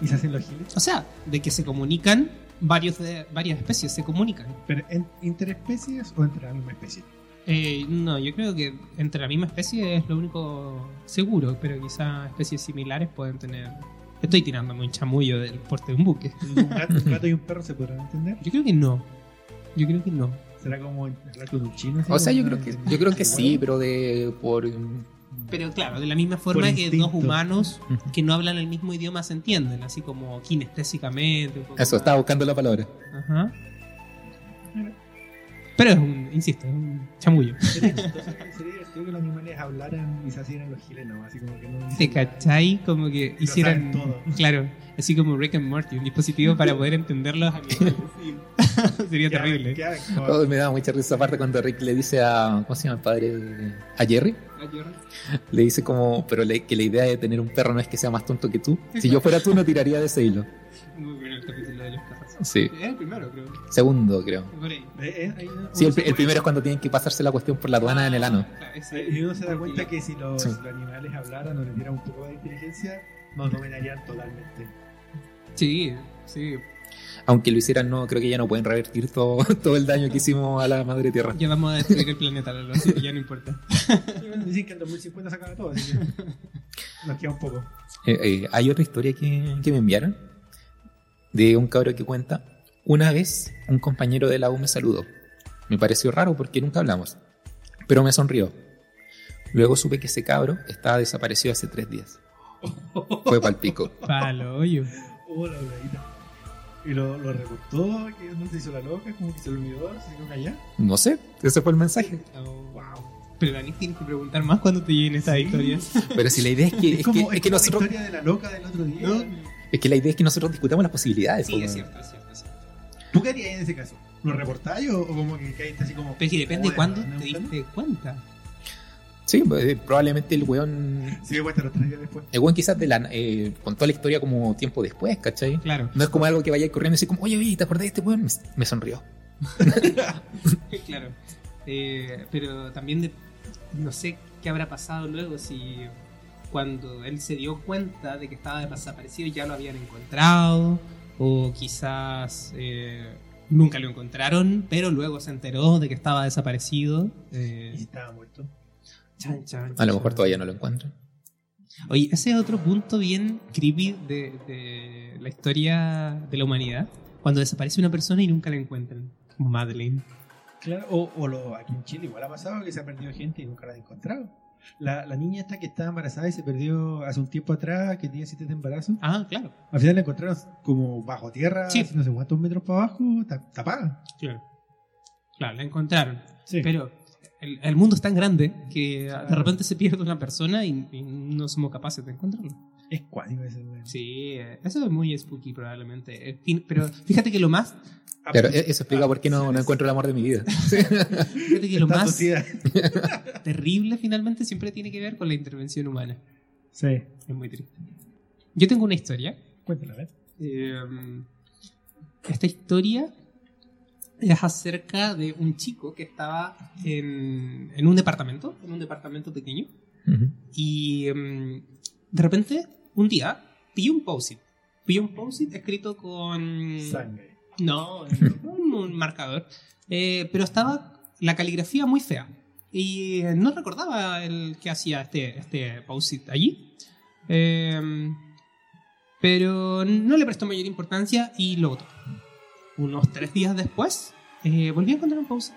¿Y se hacen los giles? O sea, de que se comunican, varios de, varias especies se comunican. ¿Pero en, interespecies o entre la misma especie? Eh, no, yo creo que entre la misma especie es lo único seguro, pero quizá especies similares pueden tener... Estoy tirándome un chamullo del porte de un buque. ¿Un gato, un gato y un perro se podrán entender? Yo creo que no. Yo creo que no. ¿Será como el gato de un chino? O sea, yo creo que, yo creo que sí, pero de por Pero claro, de la misma forma que dos humanos que no hablan el mismo idioma se entienden, así como kinestésicamente. un poco eso estaba buscando la palabra. Ajá. Pero es un, insisto, es un chamullo. Sería sería divertido que los animales hablaran y se hicieran los giles. Así como que no. ¿Te cachai? Como que hicieran. saben todo. Claro, así como Rick and Morty, un dispositivo para poder entender los animales. Sería terrible. Oh, me daba mucha risa aparte cuando Rick le dice a. ¿Cómo se llama el padre? A Jerry. Le dice como. Pero le- que la idea de tener un perro no es que sea más tonto que tú. Si yo fuera tú, no tiraría de ese hilo. Muy bueno el capítulo de los perros. Sí. Es el primero, creo. Segundo, creo. Por ahí. Eh, eh, ahí Sí, el, primero es cuando tienen que pasarse la cuestión por la aduana en el ano. Claro, ese- Y uno se da cuenta que si los, Sí. si los animales hablaran o le dieran un poco de inteligencia, nos dominarían totalmente. Sí, sí. Aunque lo hicieran, no, creo que ya no pueden revertir todo, todo el daño que hicimos a la madre tierra. Ya vamos a destruir el planeta, Lolo, así que ya no importa. Y bueno, dicen que en 2050 se acaba todo, así que nos queda un poco. Eh, eh, hay otra historia que, que me enviaron de un cabro que cuenta. Una vez un compañero de la U me saludó. Me pareció raro porque nunca hablamos, pero me sonrió. Luego supe que ese cabro estaba desaparecido hace tres días. Fue palpico. Palo, hoyo. La bladita. Y lo, lo recortó, que no se hizo la loca, como que se olvidó, se quedó callada. No sé, ese fue el mensaje. Wow. Pero Dani tienes que preguntar más cuando te lleguen estas Sí. historias. Pero si la idea es que, Es, es como, que, es es que como nosotros, la historia de la loca del otro día. ¿No? es que la idea es que nosotros discutamos las posibilidades. Sí, po, es cierto, es cierto. es cierto. ¿Tú qué harías en ese caso? ¿Lo reportáis o, o como que caíste así como... Pero es que depende de "Joder, cuándo te diste cuenta. Sí, eh, probablemente el weón. Sí, los tres días después. El weón quizás de la, eh, contó la historia como tiempo después, ¿cachai? Claro. No es como algo que vaya corriendo y así como, oye, oye, ¿te acordás de este weón? Me, me sonrió. claro. Eh, pero también de- no sé qué habrá pasado luego si cuando él se dio cuenta de que estaba desaparecido ya lo habían encontrado o quizás eh, nunca lo encontraron pero luego se enteró de que estaba desaparecido. Eh, Y estaba muerto. Chan, chan, A lo mejor todavía no lo encuentran. Oye, ese es otro punto bien creepy de, de la historia de la humanidad. Cuando desaparece una persona y nunca la encuentran. Como Madeleine. Claro, o, o lo, aquí en Chile igual ha pasado que se ha perdido gente y nunca la han encontrado. La, la niña esta que estaba embarazada y se perdió hace un tiempo atrás, que tenía siete de embarazo, Ah, claro. al final la encontraron como bajo tierra, Sí. no sé cuántos metros para abajo, ta- tapada. Claro. Claro, la encontraron. Sí. Pero el, el mundo es tan grande que de Claro. repente se pierde una persona y, y no somos capaces de encontrarlo. Es cuático ese güey. Sí, eh, eso es muy spooky probablemente. Eh, Pero fíjate que lo más, Claro, e- eso explica por qué no, no encuentro el amor de mi vida. fíjate que lo Está más terrible finalmente siempre tiene que ver con la intervención humana. Sí. Es muy triste. Yo tengo una historia. Cuéntala, a ver. Eh, esta historia es acerca de un chico que estaba en, en un departamento, en un departamento pequeño, Ujú. y em, de repente, un día, pilló un post-it pilló un post-it escrito con... Sangre. No, un, un marcador. Eh, pero estaba la caligrafía muy fea. Y eh, no recordaba el que hacía este, este post-it allí. Eh, pero no le prestó mayor importancia y lo botó. Unos tres días después, eh, volví a encontrar un post-it.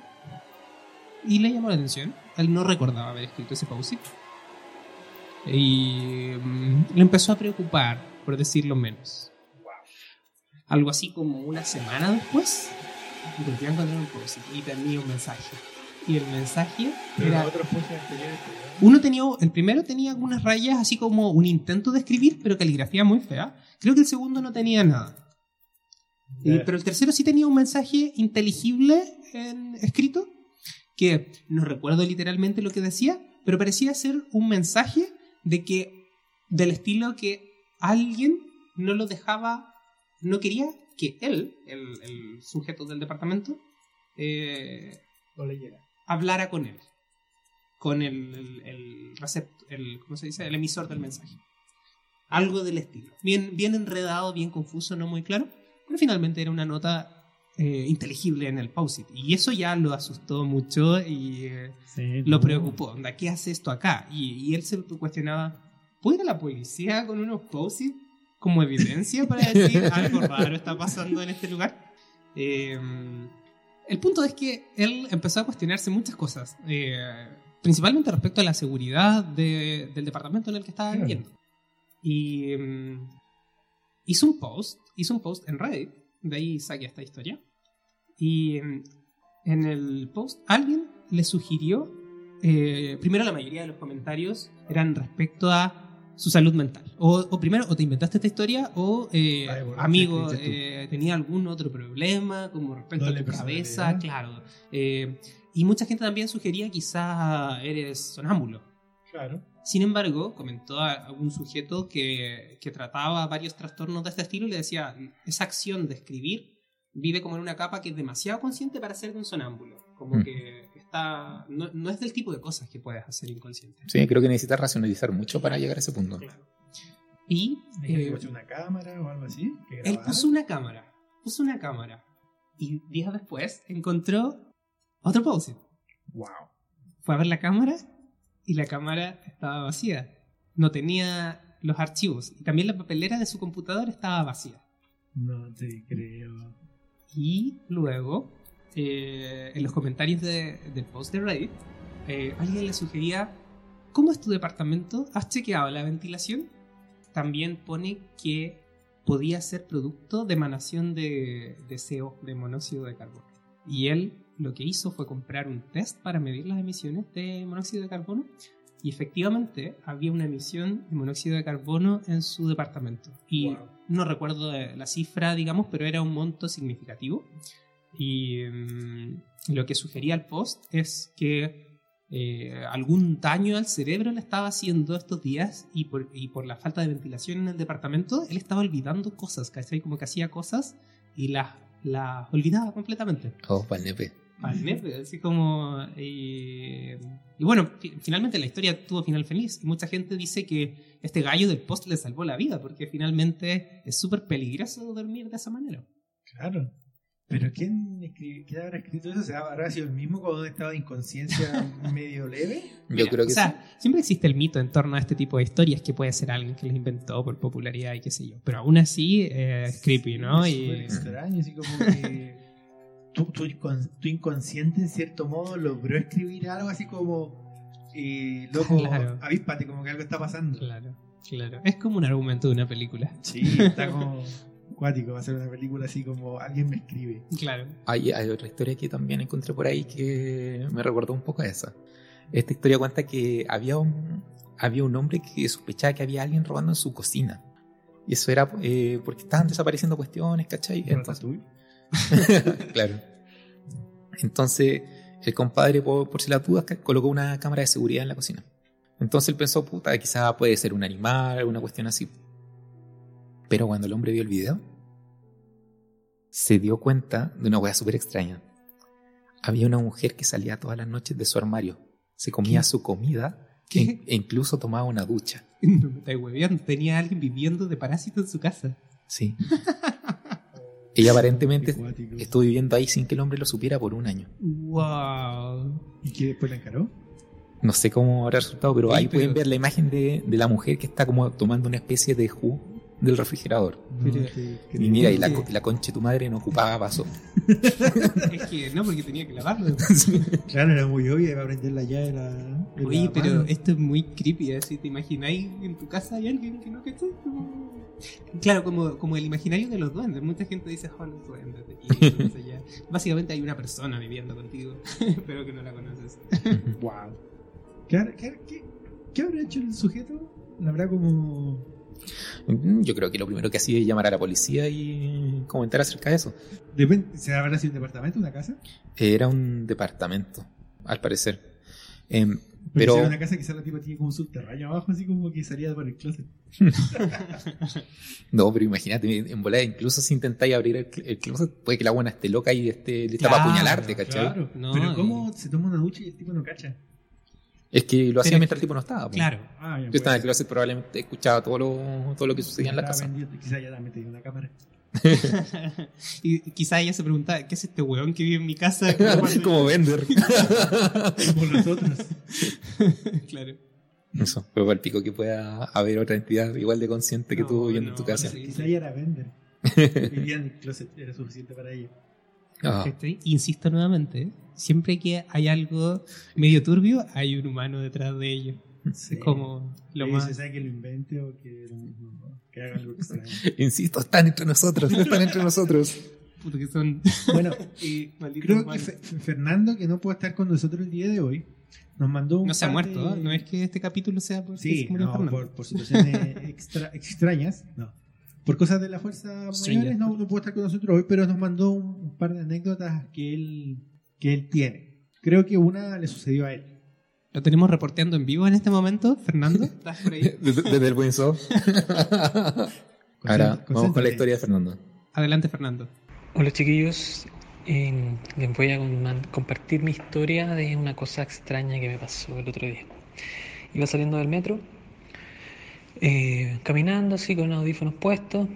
Y le llamó la atención. Él no recordaba haber escrito ese post-it. Y mm, le empezó a preocupar, por decirlo menos. Algo así como una semana después, volví a encontrar un post-it y tenía un mensaje. Y el mensaje Pero era... anteriores. Uno tenía, el primero tenía algunas rayas así como un intento de escribir, pero caligrafía muy fea. Creo que el segundo no tenía nada. Y- pero el tercero sí tenía un mensaje inteligible en, escrito, que no recuerdo literalmente lo que decía, pero parecía ser un mensaje de que, del estilo que alguien no lo dejaba, no quería que él, el, el sujeto del departamento, eh, No leyera. hablara con él. Con el, el, el recept- el- ¿cómo se dice? El emisor del mensaje. Algo del estilo. Bien, bien enredado, bien confuso, no muy claro. Pero finalmente era una nota eh, inteligible en el post Y eso ya lo asustó mucho y eh, Sí, lo preocupó. Onda, ¿Qué hace esto acá? Y, y él se cuestionaba, ¿puede la policía con unos post como evidencia para decir algo raro está pasando en este lugar? Eh, el punto es que él empezó a cuestionarse muchas cosas, eh, principalmente respecto a la seguridad de- del departamento en el que estaba viviendo. Y mm, hizo un post, hizo un post en Reddit, de ahí saqué esta historia. Y mm, en el post alguien le sugirió, eh, primero la mayoría de los comentarios eran respecto a su salud mental. O, o primero, o te inventaste esta historia, o eh, Ay, bueno, amigo, eh, tenía algún otro problema como respecto a tu cabeza, claro. Eh, y mucha gente también sugería quizá eres sonámbulo. Claro. Sin embargo, comentó a a un sujeto que, que trataba varios trastornos de este estilo y le decía, esa acción de escribir vive como en una capa que es demasiado consciente para ser de un sonámbulo. Como Mm. que está... No, no es del tipo de cosas que puedes hacer inconsciente. Sí, creo que necesitas racionalizar mucho para llegar a ese punto. Claro. Y Eh, eh, una cámara o algo así. que él puso una cámara. Puso una cámara. Y días después encontró otro post Wow. fue a ver la cámara y la cámara estaba vacía. No tenía los archivos. Y también la papelera de su computador estaba vacía. No te creo. Y luego, eh, en los comentarios de- del post de Reddit, eh, alguien le sugería, ¿cómo es tu departamento? ¿Has chequeado la ventilación? También pone que podía ser producto de emanación de, de CO, de monóxido de carbono. Y él lo que hizo fue comprar un test para medir las emisiones de monóxido de carbono. Y efectivamente había una emisión de monóxido de carbono en su departamento. Y Wow. no recuerdo de la cifra, digamos, pero era un monto significativo. Y mm, lo que sugería el post es que eh, algún daño al cerebro le estaba haciendo estos días y por, y por la falta de ventilación en el departamento, él estaba olvidando cosas, ¿cachai? Como que hacía cosas y las, las olvidaba completamente. Oh, pa'l nepe. Al así como... eh, y bueno, fi- finalmente la historia tuvo final feliz y mucha gente dice que este gallo del post le salvó la vida porque finalmente es súper peligroso dormir de esa manera. Claro. Pero ¿quién, escri- quién habrá escrito eso? O sea, ¿Habrá sido el mismo cuando un estado de inconsciencia medio leve? Yo Mira, creo que o sea, siempre existe el mito en torno a este tipo de historias que puede ser alguien que los inventó por popularidad y qué sé yo. Pero aún así eh, es creepy, ¿no? Es Y, extraño, así como que tu, tu, incon- tu inconsciente en cierto modo logró escribir algo así como eh, loco, Claro. avíspate, como que algo está pasando. claro, claro. Es como un argumento de una película. Sí, está como cuático, va a ser una película así como alguien me escribe. Claro. Hay, hay otra historia que también encontré por ahí que me recordó un poco a esa. Esta historia cuenta que había un, había un hombre que sospechaba que había alguien robando en su cocina. Y eso era eh, porque estaban desapareciendo cuestiones, ¿cachai? Entonces, claro. Entonces, el compadre, por, por si las dudas, colocó una cámara de seguridad en la cocina. Entonces él pensó, puta, quizá puede ser un animal, alguna cuestión así. Pero cuando el hombre vio el video, se dio cuenta de una hueá súper extraña. Había una mujer que salía todas las noches de su armario, se comía ¿Qué? su comida ¿Qué? e, e incluso tomaba una ducha. No me hueveando. Tenía alguien viviendo de parásito en su casa. Sí. Ella aparentemente Qué estuvo viviendo ahí sin que el hombre lo supiera por un año. Wow. ¿Y que después la encaró? No sé cómo habrá resultado, pero ahí pero- pueden ver la imagen de, de la mujer que está como tomando una especie de jugo del refrigerador. Qué- qué Y mira, y la, Sí. co- la concha de tu madre no ocupaba vaso. Es que no, porque tenía que lavarlo. Claro, era muy obvio, iba a prender la llave la. de Oye, la pero mano. esto es muy creepy, ¿eh? Si te imagináis en tu casa hay alguien que no. Como... Claro, como, como el imaginario de los duendes. Mucha gente dice, oh, los duendes. Y más allá. Básicamente hay una persona viviendo contigo, pero que no la conoces. Wow. ¿Qué, qué, qué- qué habrá hecho el sujeto? ¿La habrá como.? Mm, Yo creo que lo primero que hacía es llamar a la policía y comentar acerca de eso. ¿Se habrá sido un departamento, una casa? Era un departamento, al parecer. Em, Pero. era una casa, quizás la tipa tiene como un subterráneo abajo, así como que salía por el closet. no, pero imagínate, en volada, incluso si intentáis abrir el, cl- el closet, puede que la buena esté loca y esté lista para Claro, apuñalarte, ¿cachai? Claro. No, pero y- ¿cómo se toma una ducha y el tipo no cacha? Es que lo hacía mientras el tipo no estaba. po. Claro. Ah, ya Yo estaba en el puede closet, probablemente escuchaba todo lo, todo lo que sucedía en la casa. Quizás ya también tenía una cámara. y quizá ella se preguntaba, ¿qué es este weón que vive en mi casa? Como vender. Como nosotros. claro. Eso, pero para el pico que pueda haber otra entidad igual de consciente que No, tú viviendo en no, tu casa. sí. Quizás ella era vender. Vivía en el closet, era suficiente para ella. ¿Cachai? Insisto nuevamente, siempre que hay algo medio turbio, hay un humano detrás de ello. Sí. Es como lo Y más... se sabe que lo invente o que, que haga algo extraño. Insisto, están entre nosotros, están entre nosotros. Puto que son Bueno, eh, creo que humanos. Fe- Fernando, que no puede estar con nosotros el día de hoy, nos mandó un No se ha muerto, de- no es que este capítulo sea por Sí, no, por, por situaciones extra- extrañas, no. Por cosas de la fuerza mayores no, no puede estar con nosotros hoy, pero nos mandó un, un par de anécdotas que él, que él tiene. Creo que una le sucedió a él. Lo tenemos reporteando en vivo en este momento, Fernando. ¿Estás por ahí? Desde, desde el show. Ahora, vamos con la historia de Fernando. Adelante, Fernando. Hola chiquillos, Eh, les voy a com- compartir mi historia de una cosa extraña que me pasó el otro día. Iba saliendo del metro, eh, caminando así con audífonos puestos,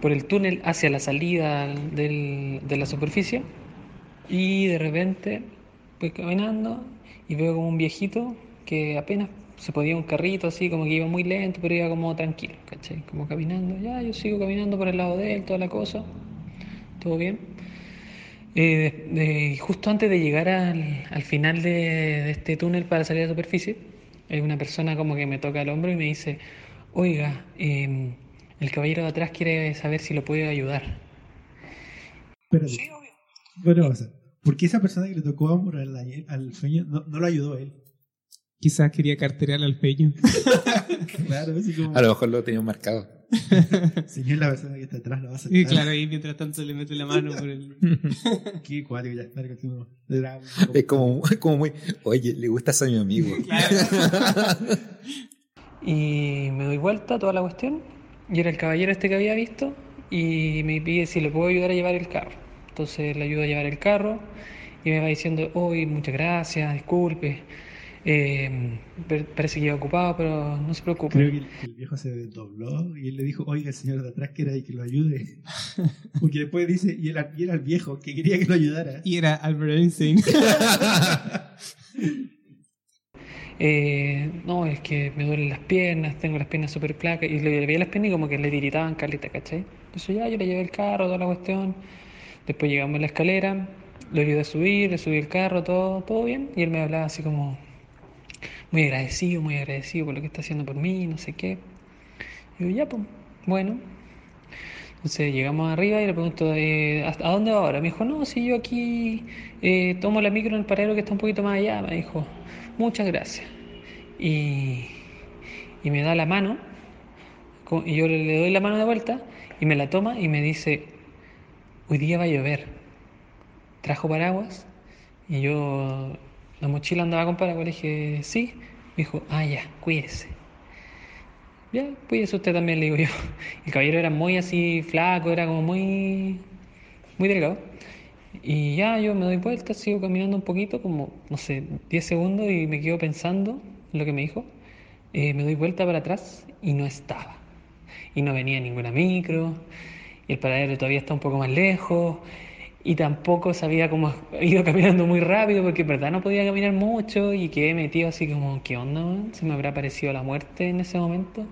por el túnel hacia la salida del- de la superficie y de repente voy caminando y veo como un viejito que apenas se podía un carrito así como que iba muy lento pero iba como tranquilo. Como caminando, ya yo sigo caminando por el lado de él, toda la cosa, todo bien. Eh, justo antes de llegar al, al final de, de este túnel para salir a la superficie, una persona como que me toca el hombro y me dice, oiga, eh, el caballero de atrás quiere saber si lo puede ayudar. Espérate. Bueno, o sea, ¿por qué esa persona que le tocó hombro al, al sueño no, no lo ayudó a él? Quizás quería carterear al peño. Claro, así como, A lo mejor lo tenía marcado. señor, la persona que está atrás lo va a Y aceptar. claro, ahí mientras tanto le mete la mano por el... Qué cuático, ya. Era- Es como, como muy, oye, le gustas a mi amigo. Y me doy vuelta toda la cuestión y era el caballero este que había visto y me pide si le puedo ayudar a llevar el carro. Entonces le ayudo a llevar el carro y me va diciendo, hoy muchas gracias, disculpe, eh, parece que iba ocupado, pero no se preocupe. Creo que el, que el viejo se desdobló y él le dijo, oiga, el señor de atrás que era y que lo ayude. Porque después dice, y era, y era el viejo que quería que lo ayudara. Y era Albert Einstein. Eh, no, es que me duelen las piernas, tengo las piernas súper placas. Y le veía las piernas y como que le tiritaban caleta, ¿cachai? Entonces ya yo le llevé el carro, toda la cuestión. Después llegamos a la escalera, lo ayudé a subir, le subí el carro, todo, todo bien. Y él me hablaba así como muy agradecido, muy agradecido por lo que está haciendo por mí, no sé qué. Y yo, ya, pues, bueno. Entonces llegamos arriba y le pregunto, eh, ¿hasta- ¿a dónde va ahora? Me dijo, no, si yo aquí eh, tomo la micro en el paradero que está un poquito más allá. Me dijo, muchas gracias. Y, y me da la mano, y yo le doy la mano de vuelta, y me la toma y me dice, hoy día va a llover. ¿Trajo paraguas? Y yo, la mochila andaba con paraguas, le dije, sí. Me dijo, ah, ya, cuídese. Ya, cuídese usted también, le digo yo. El caballero era muy así flaco, era como muy, muy delgado. Y ya yo me doy vuelta, sigo caminando un poquito, como, no sé, 10 segundos y me quedo pensando en lo que me dijo. Eh, me doy vuelta para atrás y no estaba. y no venía ninguna micro, y el paradero todavía está un poco más lejos, y tampoco sabía cómo he ido caminando muy rápido porque en verdad no podía caminar mucho y quedé metido así como, ¿qué onda? man? ¿Se me habrá parecido la muerte en ese momento?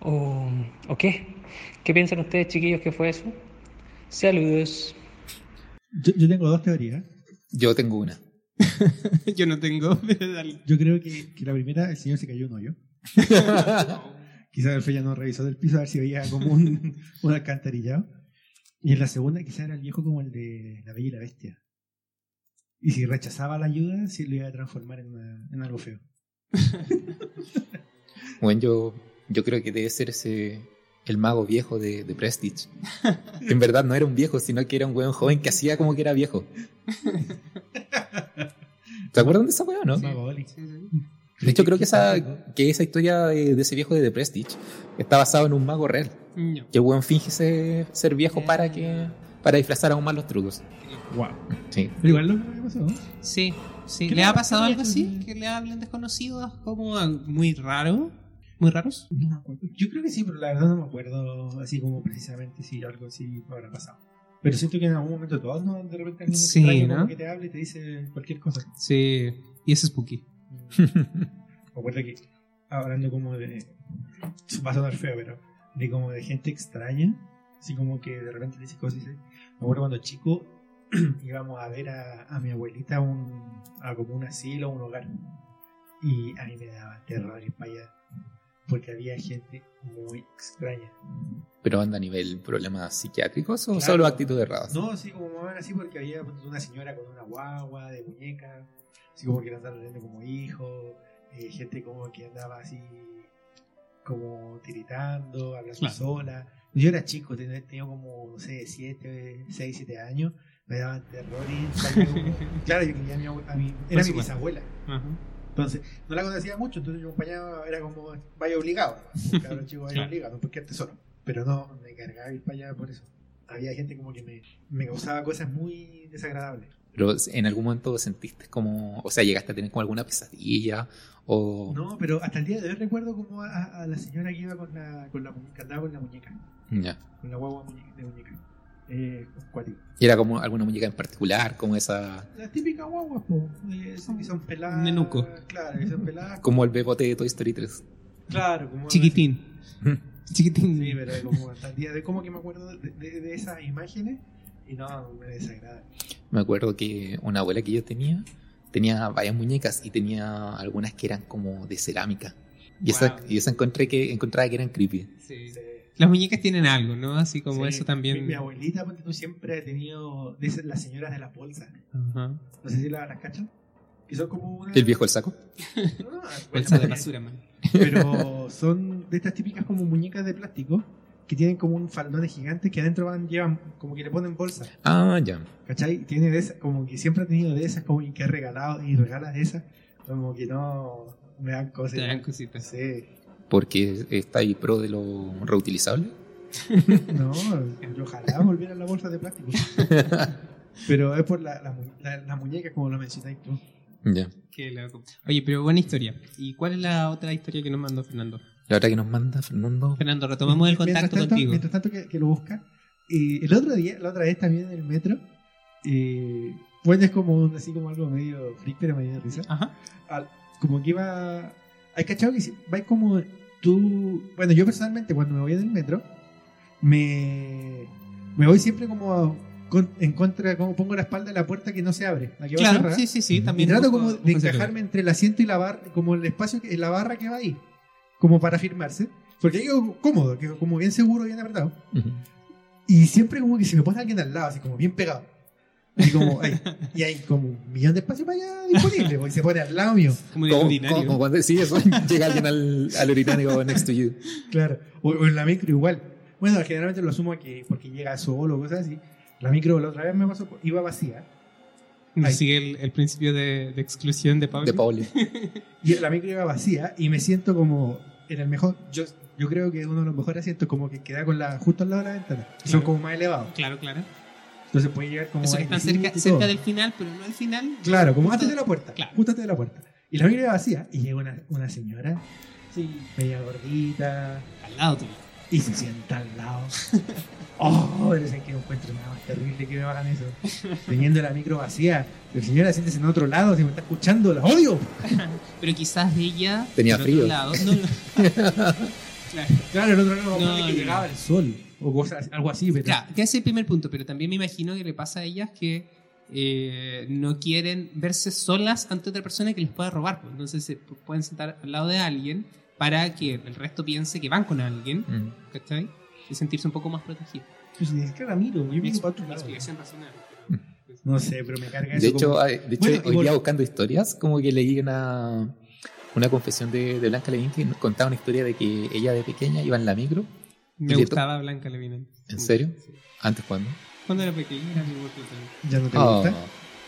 ¿O, ¿o qué? ¿Qué piensan ustedes, chiquillos, que fue eso? Saludos. Yo, yo tengo dos teorías. Yo tengo una. Yo no tengo, pero dale. Yo creo que, que la primera, el señor se cayó un hoyo. Quizás el Feya no revisó del piso a ver si veía como un, un alcantarillado. Y en la segunda, quizás era el viejo como el de La Bella y la Bestia. Y si rechazaba la ayuda, sí lo iba a transformar en, una- en algo feo. Bueno, yo, yo creo que debe ser ese el mago viejo de, de Prestige. En verdad no era un viejo, sino que era un weón joven que hacía como que era viejo. ¿Te acuerdan de esa weá, no? Mago Oli. De hecho, creo que esa, que esa historia de, de ese viejo de The Prestige está basado en un mago real. No. Que weón finge ser, ser viejo para que para disfrazar aún más los trucos. Wow. Sí. Pero igual lo que pasó. ¿no? Sí, sí. ¿Qué ¿Le le ha pasado algo así? ¿Que le hablen desconocidos como muy raro? ¿Muy raros? No me acuerdo. Yo creo que sí, pero la verdad no me acuerdo así como precisamente si algo así habrá pasado. Pero siento que en algún momento todos, ¿no? De repente alguien Sí, extraño ¿no? que te habla y te dice cualquier cosa. Sí. Y es spooky. Me acuerdo que hablando como de. Va a sonar feo, pero. De como de gente extraña. Así como que de repente te dice cosas. Me acuerdo cuando chico íbamos a ver a, a mi abuelita a un, a como un asilo, un hogar. Y a mí me daba terror ir para allá. Porque había gente muy extraña. Pero anda a nivel problemas psiquiátricos o Claro. solo actitudes raras. No, así como más así porque había una señora con una guagua de muñeca, así como que la andaban teniendo como hijo, eh, gente como que andaba así como tiritando, hablando Claro. sola. Yo era chico, tenía, tenía como, no sé, 7, 6, 7 años, me daban terror y claro, yo quería a mi, a mi- era mi supuesto. bisabuela. Ajá. Entonces, no la conocía mucho, entonces yo acompañaba, era como, vaya obligado, ¿no? cabrón chico, vaya Claro. obligado, no porque esté solo. Pero no, me cargaba ir para allá por eso. Había gente como que me, me causaba cosas muy desagradables. Pero en algún momento sentiste como, o sea, llegaste a tener como alguna pesadilla o... No, pero hasta el día de hoy recuerdo como a, a la señora que iba con la, con la muñeca, que andaba con la muñeca, Ya. con la guagua muñeca- de muñeca. Eh. Y era como alguna muñeca en particular, como esa, Las típicas guaguas, po, eh, que son peladas. Un nenuco. Claro, que son peladas. como el bebote de Toy Story 3. Claro, como Chiquitín. Chiquitín. Sí, pero como hasta el día de hoy como que me acuerdo de, de- de esas imágenes y no, me desagrada. Me acuerdo que una abuela que yo tenía tenía varias muñecas y tenía algunas que eran como de cerámica. Y esa, Wow. y esa encontré que encontraba que eran creepy. Sí. Sí. Las muñecas tienen algo, ¿no? Así como Sí. eso también. Mi, mi abuelita, tú, siempre ha tenido esas, las señoras de las bolsas. Ajá. No sé si la- las cachan. Que son como una. El viejo el saco. No, Bolsa de bueno, basura, man. Pero son de estas típicas como muñecas de plástico que tienen como un faldón gigante que adentro van, llevan, como que le ponen bolsa. Ah, ya. ¿Cachai? Tiene de esas, como que siempre ha tenido de esas, como que ha regalado y regala de esas. Como que no me dan cosas. Te dan cositas. Sí. Porque está ahí pro de lo reutilizable. No, yo ojalá volviera a la bolsa de plástico. Pero es por la, la, la- la muñeca, como lo mencionáis tú. Ya. Qué loco. Oye, pero buena historia. ¿Y cuál es la otra historia que nos mandó Fernando? La otra que nos manda Fernando. Fernando, retomamos el Mientras contacto tanto- contigo. Mientras tanto que, que lo busca. eh, el otro día, la otra vez también en el metro, eh, bueno, es como un- así como algo medio freak, pero me dio risa. Ajá. Al- como que iba. Hay cachado que vais como tú. Bueno, yo personalmente cuando me voy en el metro, me, me voy siempre como con- en contra, como pongo la espalda de la puerta que no se abre, la que va Claro, cerrada. sí, sí, sí. Y También trato busco- como de encajarme entre el asiento y la barra, como el espacio, que, la barra que va ahí, como para firmarse. Porque ahí quedo cómodo, quedo como bien seguro, bien apretado. Ujú. Y siempre como que se me pone alguien al lado, así como bien pegado. Y, como, ay, y hay como un millón de espacio para allá disponible, porque se pone al lado mío. Como en el Como, urinario. como- como cuando decís eso, llega alguien al, al urinario next to you. Claro. O, o en la micro igual. Bueno, generalmente lo asumo que porque llega solo o cosas así. La micro la otra vez me pasó, iba vacía. Ay. Sigue el, el principio de, de exclusión de Pablo. De Pauli. Y la micro iba vacía y me siento como en el mejor. Yo, yo creo que uno de los mejores asientos como que queda con la justo al lado de la ventana. y Son Claro. como más elevados. Claro, claro. Entonces puede llegar como Eso que están cerca, cerca del final, pero no al final. Claro, como antes de la puerta. Claro. Justo antes de la puerta. Y la micro iba vacía y llega una, una señora, sí, media gordita, Al lado tuyo. y se sienta al lado. Oh, pero es que encuentro nada más terrible que me hagan eso. Teniendo la micro vacía. Pero señora, siéntese en otro lado, si me está escuchando, la odio. Pero quizás ella. Tenía frío. otro lado, no, no. claro. El otro lado No, que no. llegaba el sol. O cosas, algo así, pero. Claro, que ese es el primer punto, pero también me imagino que le pasa a ellas que eh, no quieren verse solas ante otra persona que les pueda robar. pues. Entonces se pu- pueden sentar al lado de alguien para que el resto piense que van con alguien, Mm. ¿cachai? Y sentirse un poco más protegidos. Pues ni siquiera miro, yo Mi lado. explicación razonable. No sé, pero me carga eso. De hecho, como- de hecho Bueno, hoy día buscando historias, como que leí una, una confesión de, de Blanca Levin que nos contaba una historia de que ella de pequeña iba en la micro. Me ¿Y le gustaba Blanca Levinen. ¿En serio? ¿Antes cuándo? Cuando era pequeña era mi gusto también. ¿Ya no te Oh, gusta?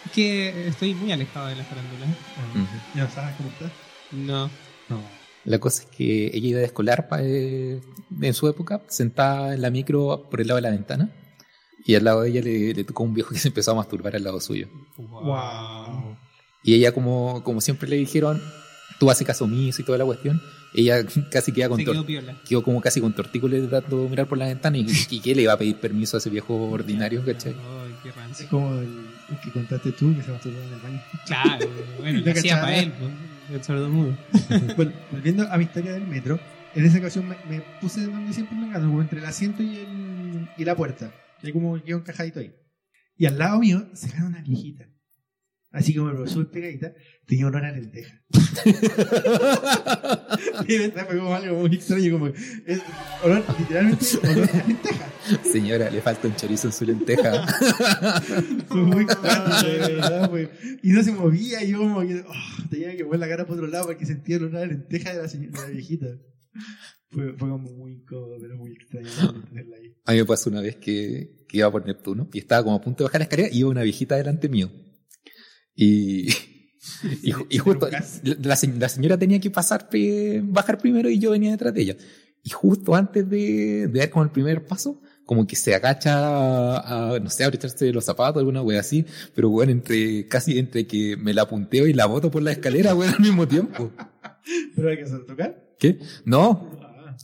Es que estoy muy alejado de la farándula. Ah, Ujú. ¿Ya no sabes cómo está? No. No. La cosa es que ella iba de escolar pa- eh, en su época, sentada en la micro por el lado de la ventana. Y al lado de ella le, le tocó un viejo que se empezó a masturbar al lado suyo. Wow. Y ella, como, como siempre le dijeron, tú haces caso omiso y toda la cuestión, ella casi queda con quedó quedó como casi con tortícolis dando mirar por la ventana y, y que le iba a pedir permiso a ese viejo ordinario, ¿cachai? Ay, qué rancio. Es como el, el que contaste tú que se masturbó en el baño. Claro, bueno, ¿No lo hacía para él, pues, el sordomudo. bueno, volviendo a mi historia del metro, en esa ocasión me, me puse donde siempre me gano, entre el asiento y, el, y la puerta. Y como quedó encajadito ahí. Y al lado mío se gana una viejita. Así como me súper pegadita, tenía olor a lenteja. y esa fue como algo muy extraño, como es olor, literalmente olor a lenteja. Señora, le falta un chorizo en su lenteja. Fue muy extraño, de verdad, fue. Y no se movía, y yo como que oh, tenía que mover la cara para otro lado porque sentía el olor a lenteja de la, señora, de la viejita. Fue, fue como muy incómodo, pero muy extraño tenerla ahí. A mí me pasó una vez que, que iba por Neptuno y estaba como a punto de bajar la escalera y iba una viejita delante mío. Y, y, y justo la, la señora tenía que pasar, bajar primero y yo venía detrás de ella. Y justo antes de, de dar como el primer paso, como que se agacha a, a, no sé, a abrirse los zapatos, alguna wea así, pero bueno, entre, casi entre que me la punteo y la boto por la escalera, weón, al mismo tiempo. ¿Pero hay que hacer tocar? ¿Qué? No, Ah.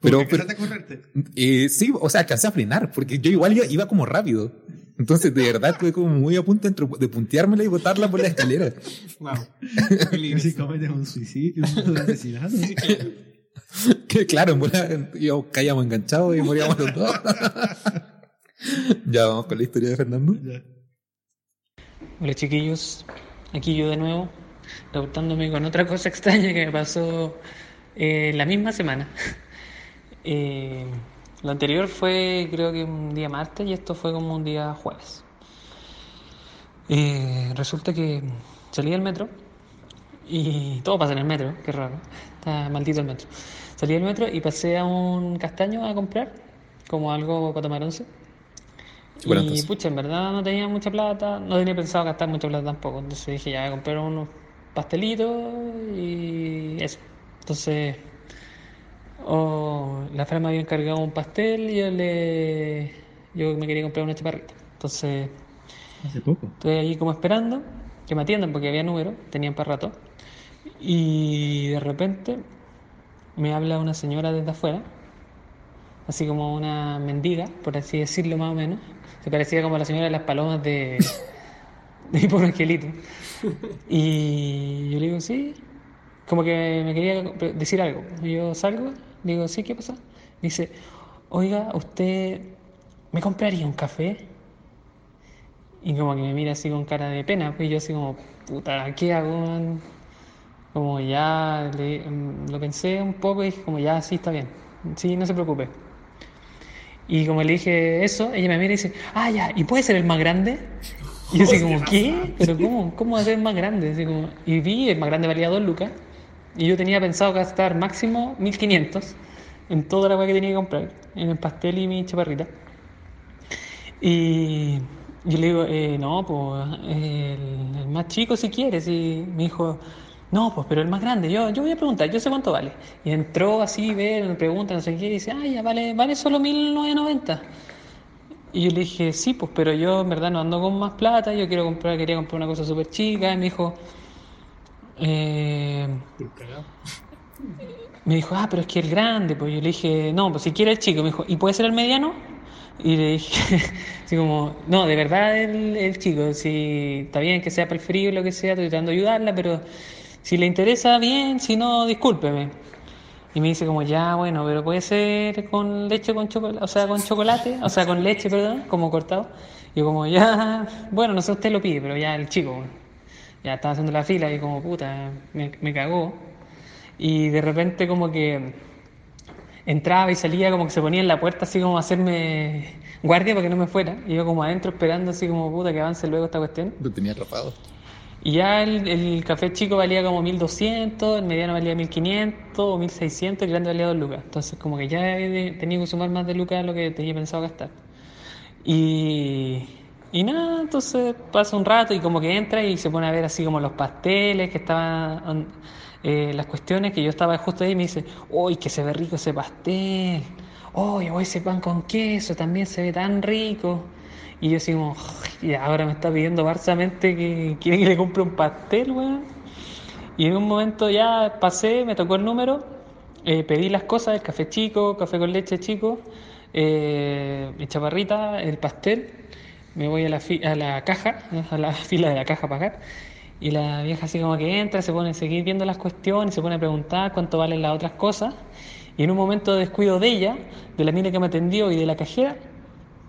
Pero- pero- a correrte. Eh, sí, o sea, alcancé a frenar, porque yo igual iba, iba como rápido. Entonces, de verdad, estuve como muy a punto entre- de punteármela y botarla por la escalera. Wow. Casi cometes un suicidio, un asesinato. Que claro, en bola, íbamos- caíamos enganchados y moríamos los dos. ya vamos con la historia de Fernando. Ya. Hola chiquillos, aquí yo de nuevo, reportándome con otra cosa extraña que me pasó eh, la misma semana. Eh, lo anterior fue creo que un día martes y esto fue como un día jueves. Eh, resulta que salí del metro y todo pasa en el metro, qué raro, está maldito el metro. Salí del metro y pasé a un castaño a comprar, como algo para tomar once. Y pucha, en verdad no tenía mucha plata, no tenía pensado gastar mucha plata tampoco. Entonces dije, ya voy a comprar unos pastelitos y eso. Entonces, oh, la Fran me había encargado un pastel y yo le. Yo me quería comprar una chaparrita. Entonces, Hace poco. estoy ahí como esperando que me atiendan porque había número, tenían para rato. Y de repente me habla una señora desde afuera, así como una mendiga, por así decirlo más o menos. Se parecía como a la señora de las palomas de, de pobre angelito. Y yo le digo, sí, como que me quería decir algo. Y yo salgo, le digo, sí, ¿qué pasa? Dice, oiga, ¿usted me compraría un café? Y como que me mira así con cara de pena, pues yo así como, puta, ¿qué hago? man?". Como ya le- mm, lo pensé un poco y dije como ya, sí, está bien, sí, no se preocupe. Y como le dije eso, ella me mira y dice, ah, ya, ¿y puede ser el más grande? Y yo así como, ¿qué? ¿Pero cómo? ¿Cómo va a ser el más grande? Así como, y vi, el más grande valía 2 lucas, y yo tenía pensado gastar máximo 1500 en toda la weá que tenía que comprar, en el pastel y mi chaparrita. Y yo le digo, eh, no, pues el, el más chico si quieres. Y me dijo, no, pues pero el más grande, yo, yo voy a preguntar, yo sé cuánto vale. Y entró así, ve, me pregunta, no sé qué, y dice, ah, ya vale, vale solo 1990. Y yo le dije, sí, pues, pero yo en verdad no ando con más plata, yo quiero comprar, quería comprar una cosa súper chica. Y me dijo, eh, me dijo, ah, pero es que el grande, pues yo le dije, no, pues si quiere el chico, me dijo, ¿y puede ser el mediano? Y le dije, así como, no, de verdad el, el chico, si está bien que sea para el frío, lo que sea, estoy tratando de ayudarla, pero si le interesa, bien, si no, discúlpeme. Y me dice como, ya, bueno, pero puede ser con leche con chocolate, o sea, con chocolate, o sea, con leche, perdón, como cortado. Y yo como, ya, bueno, no sé, usted lo pide, pero ya el chico, ya estaba haciendo la fila y como, puta, me, me cagó. Y de repente como que entraba y salía, como que se ponía en la puerta así como a hacerme guardia para que no me fuera. Y yo como adentro esperando así como, puta, que avance luego esta cuestión. Lo tenía atrapado. Y ya el, el café chico valía como 1200, el mediano valía 1500 o 1600, el grande valía 2 lucas. Entonces, como que ya tenido que sumar más de lucas a lo que tenía pensado gastar. Y, y nada, entonces pasa un rato y como que entra y se pone a ver así como los pasteles que estaban, eh, las cuestiones que yo estaba justo ahí y me dice, uy, que se ve rico ese pastel, uy, uy, ese pan con queso también se ve tan rico. Y yo así como, y ahora me está pidiendo barsamente que quiere que le compre un pastel, weón. Y en un momento ya pasé, me tocó el número, eh, pedí las cosas, el café chico, café con leche chico, eh, mi chaparrita, el pastel. Me voy a la, fi- a la caja, a la fila de la caja a pagar. Y la vieja así como que entra, se pone a seguir viendo las cuestiones, se pone a preguntar cuánto valen las otras cosas. Y en un momento de descuido de ella, de la mina que me atendió y de la cajera,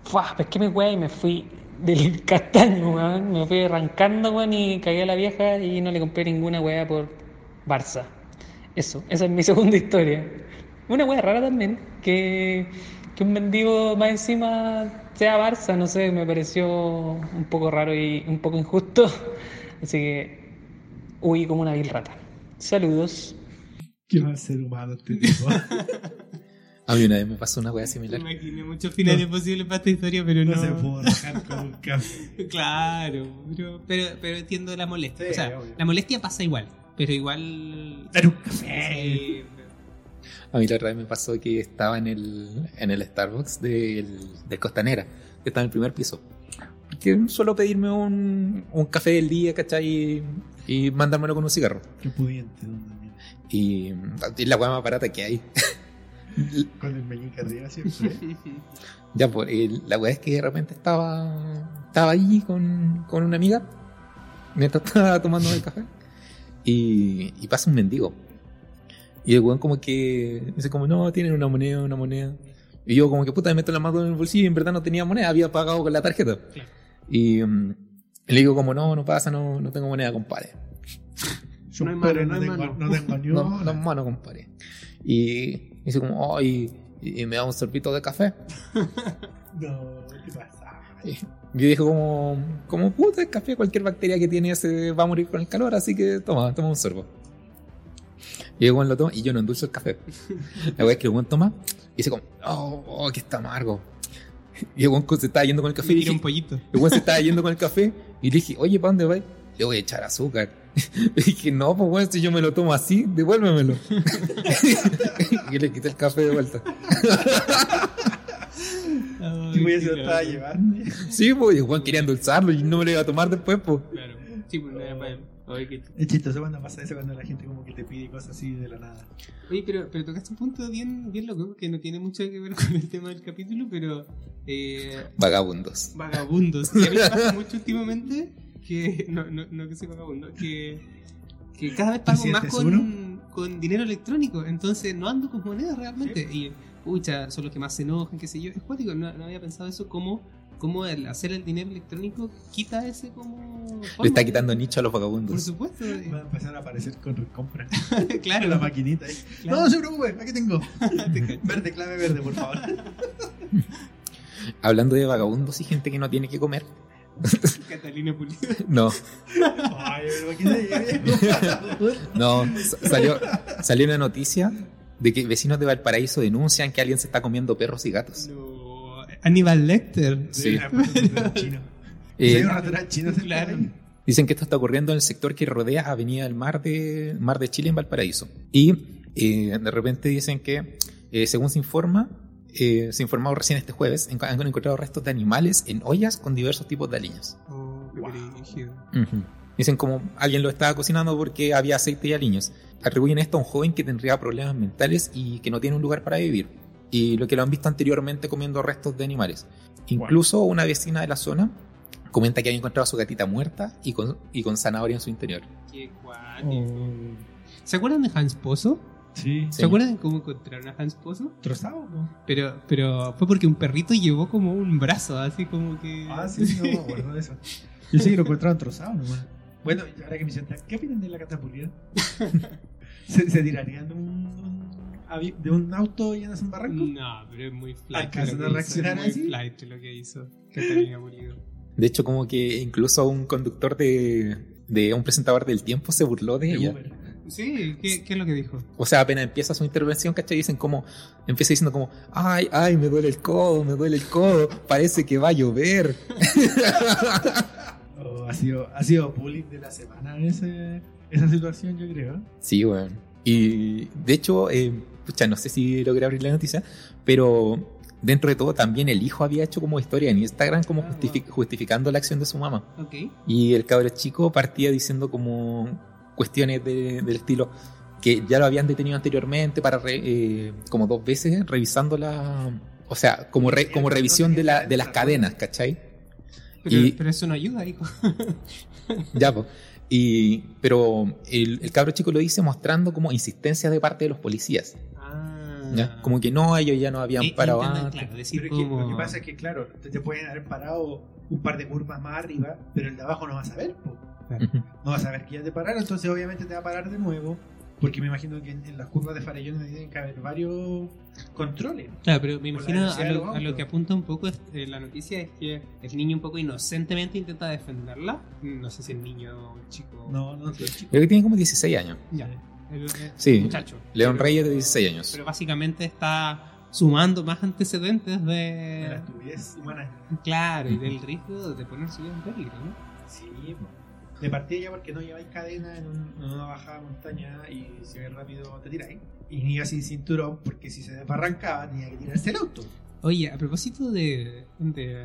¡fua! pesqué mi weá y me fui del castaño. Me fui arrancando, weón, y cagué a la vieja y no le compré ninguna weá por Barça. Eso, esa es mi segunda historia. Una weá rara también, que, que un mendigo más encima sea Barça, no sé, me pareció un poco raro y un poco injusto. Así que huí como una vil rata. Saludos. ¿Qué va a ser humano este tipo? A mí una vez me pasó una wea similar. imaginé muchos finales posibles para esta historia, pero no. no se pudo rajar con un café. Claro, pero, pero, pero entiendo la molestia. Sí, o sea, obvio. la molestia pasa igual, pero igual. Dar un café. Sí, A mí la otra vez me pasó que estaba en el, en el Starbucks del, del Costanera, que está en el primer piso. Que suelo pedirme un, un café del día, ¿cachai? Y, y mandármelo con un cigarro. Qué pudiente, Daniel. Y es la weá más barata que hay. Con el meñique arriba siempre. Ya, pues, el- la weá es que de repente estaba, estaba allí con, con una amiga, mientras estaba tomando el café, y, y pasa un mendigo. Y el weón como que dice como, no, tienen una moneda, una moneda. Y yo como que puta me meto la mano en el bolsillo y en verdad no tenía moneda, había pagado con la tarjeta. Claro. Y mm, le digo como, no, no pasa, no, no tengo moneda, compadre. No hay mano, no hay tengo, mano. no tengo ni No, no, mano, compadre. Y dice como, oh, y, y me da un sorbito de café. No, ¿qué pasa? Y Yo dije como, como puta, el café, cualquier bacteria que tiene se va a morir con el calor, así que toma, toma un sorbo. Y el weón lo toma y yo no endulzo el café. La weá es que el weón toma y dice como, oh, oh, que está amargo. Y el weón se estaba yendo con el café y un dije, pollito. el weón se estaba yendo con el café y le dije, oye, ¿para dónde vas? Le voy a echar azúcar. Y dije, no, pues weón, si yo me lo tomo así, devuélvemelo. y le quité el café de vuelta. Ay, Y se lo estaba llevando. Sí, pues, y el weón quería endulzarlo y no me lo iba a tomar después, pues. Claro. Sí, pues no era para él. Oye, qué- Es chistoso cuando pasa eso, cuando la gente como que te pide cosas así de la nada. Oye, pero, pero tocaste un punto bien, bien loco, que no tiene mucho que ver con el tema del capítulo, pero eh, Vagabundos. vagabundos. Y a mí me pasa mucho últimamente que, no, no, no que soy vagabundo, que, que cada vez pago ¿Y si más con, con dinero electrónico, entonces no ando con monedas realmente. Y, pucha, son los que más se enojan, qué sé yo. Es cuático, no, no había pensado eso, cómo, cómo el hacer el dinero electrónico quita ese como... Le forma está de- quitando nicho a los Por vagabundos. supuesto, Va a empezar a aparecer con compras. claro. la maquinita ahí. Claro. No, no se preocupe, aquí tengo. Verde, clave verde, por favor. Hablando de vagabundos y gente que no tiene que comer. Catalina Pulido. No, Ay, no. sa- Salió, salió una noticia de que vecinos de Valparaíso denuncian que alguien se está comiendo perros y gatos. No, Aníbal Lecter. Sí. chino. Eh, chino claro. Dicen que esto está ocurriendo en el sector que rodea Avenida del Mar de, Mar de Chile en Valparaíso. Y eh, de repente dicen que, eh, según se informa, eh, se ha informado recién este jueves, han encontrado restos de animales en ollas con diversos tipos de aliños. Oh, Wow. Dicen como alguien lo estaba cocinando porque había aceite y aliños. atribuyen esto a un joven que tendría problemas mentales y que no tiene un lugar para vivir. Y lo que lo han visto anteriormente comiendo restos de animales. Incluso una vecina de la zona comenta que había encontrado a su gatita muerta y con, y con zanahoria en su interior. Qué cuático. ¿Se acuerdan de Hans Pozo? Sí. ¿Se acuerdan cómo encontraron a Hans Pozo? ¿Trozado? No? Pero, pero fue porque un perrito llevó como un brazo, así como que. Ah, sí, no me acuerdo de eso. Yo sí que lo encontraron trozado nomás. Bueno, ahora que me sienta, ¿qué opinan de la catapulida? ¿Se, ¿Se tirarían un, de un auto y en un barranco? No, pero es muy flight. ¿Alcanzan a reaccionar hizo, así? muy flight lo que hizo. Catalina. De hecho, como que incluso un conductor de, de un presentador del tiempo se burló de De ella. Uber. Sí, ¿qué, ¿qué es lo que dijo? O sea, apenas empieza su intervención, ¿cachai? Dicen como, empieza diciendo como, ay, ay, me duele el codo, me duele el codo, parece que va a llover. Oh, ha, sido, ha sido bullying de la semana ese, esa situación, yo creo. Sí, weón. Y de hecho, eh, pucha, no sé si logré abrir la noticia, pero dentro de todo también el hijo había hecho como historia en Instagram como justificando la acción de su mamá. Ok. Y el cabro chico partía diciendo como cuestiones de- del estilo que ya lo habían detenido anteriormente para re- eh, como dos veces revisando la... O sea, como, re- como revisión de, la, de las cadenas, ¿cachai? Pero, Y- pero eso no ayuda, hijo. Ya, pues. Y, pero el, el cabro chico lo dice mostrando como insistencia de parte de los policías. Ah. ¿ya? Como que no, ellos ya no habían Eh, parado intentan, antes. claro, decir Pero es que lo que pasa es que, claro, te, te pueden haber parado un par de curvas más arriba, pero el de abajo no va a saber. po. No va a saber que ya te pararon, entonces obviamente te va a parar de nuevo. Porque me imagino que en, en las curvas de farellones tienen que haber varios controles. Claro, pero me imagino a lo, a lo que apunta un poco es- eh, la noticia es que el niño un poco inocentemente intenta defenderla. No sé si el niño o el chico. No, no, pero chico. Creo que tiene como 16 años. Ya. El, el Sí. muchacho. León Pero- Reyes de 16 años. Pero básicamente está sumando más antecedentes De la de. estupidez humana. Claro, y del riesgo de poner su vida en peligro, ¿no? Sí, de partida ya porque no lleváis cadena en, un- en una bajada montaña y si ves rápido te tiráis. Y ni iba sin cinturón porque si se desbarrancaba tenía que tirarse el auto. Oye, a propósito de, de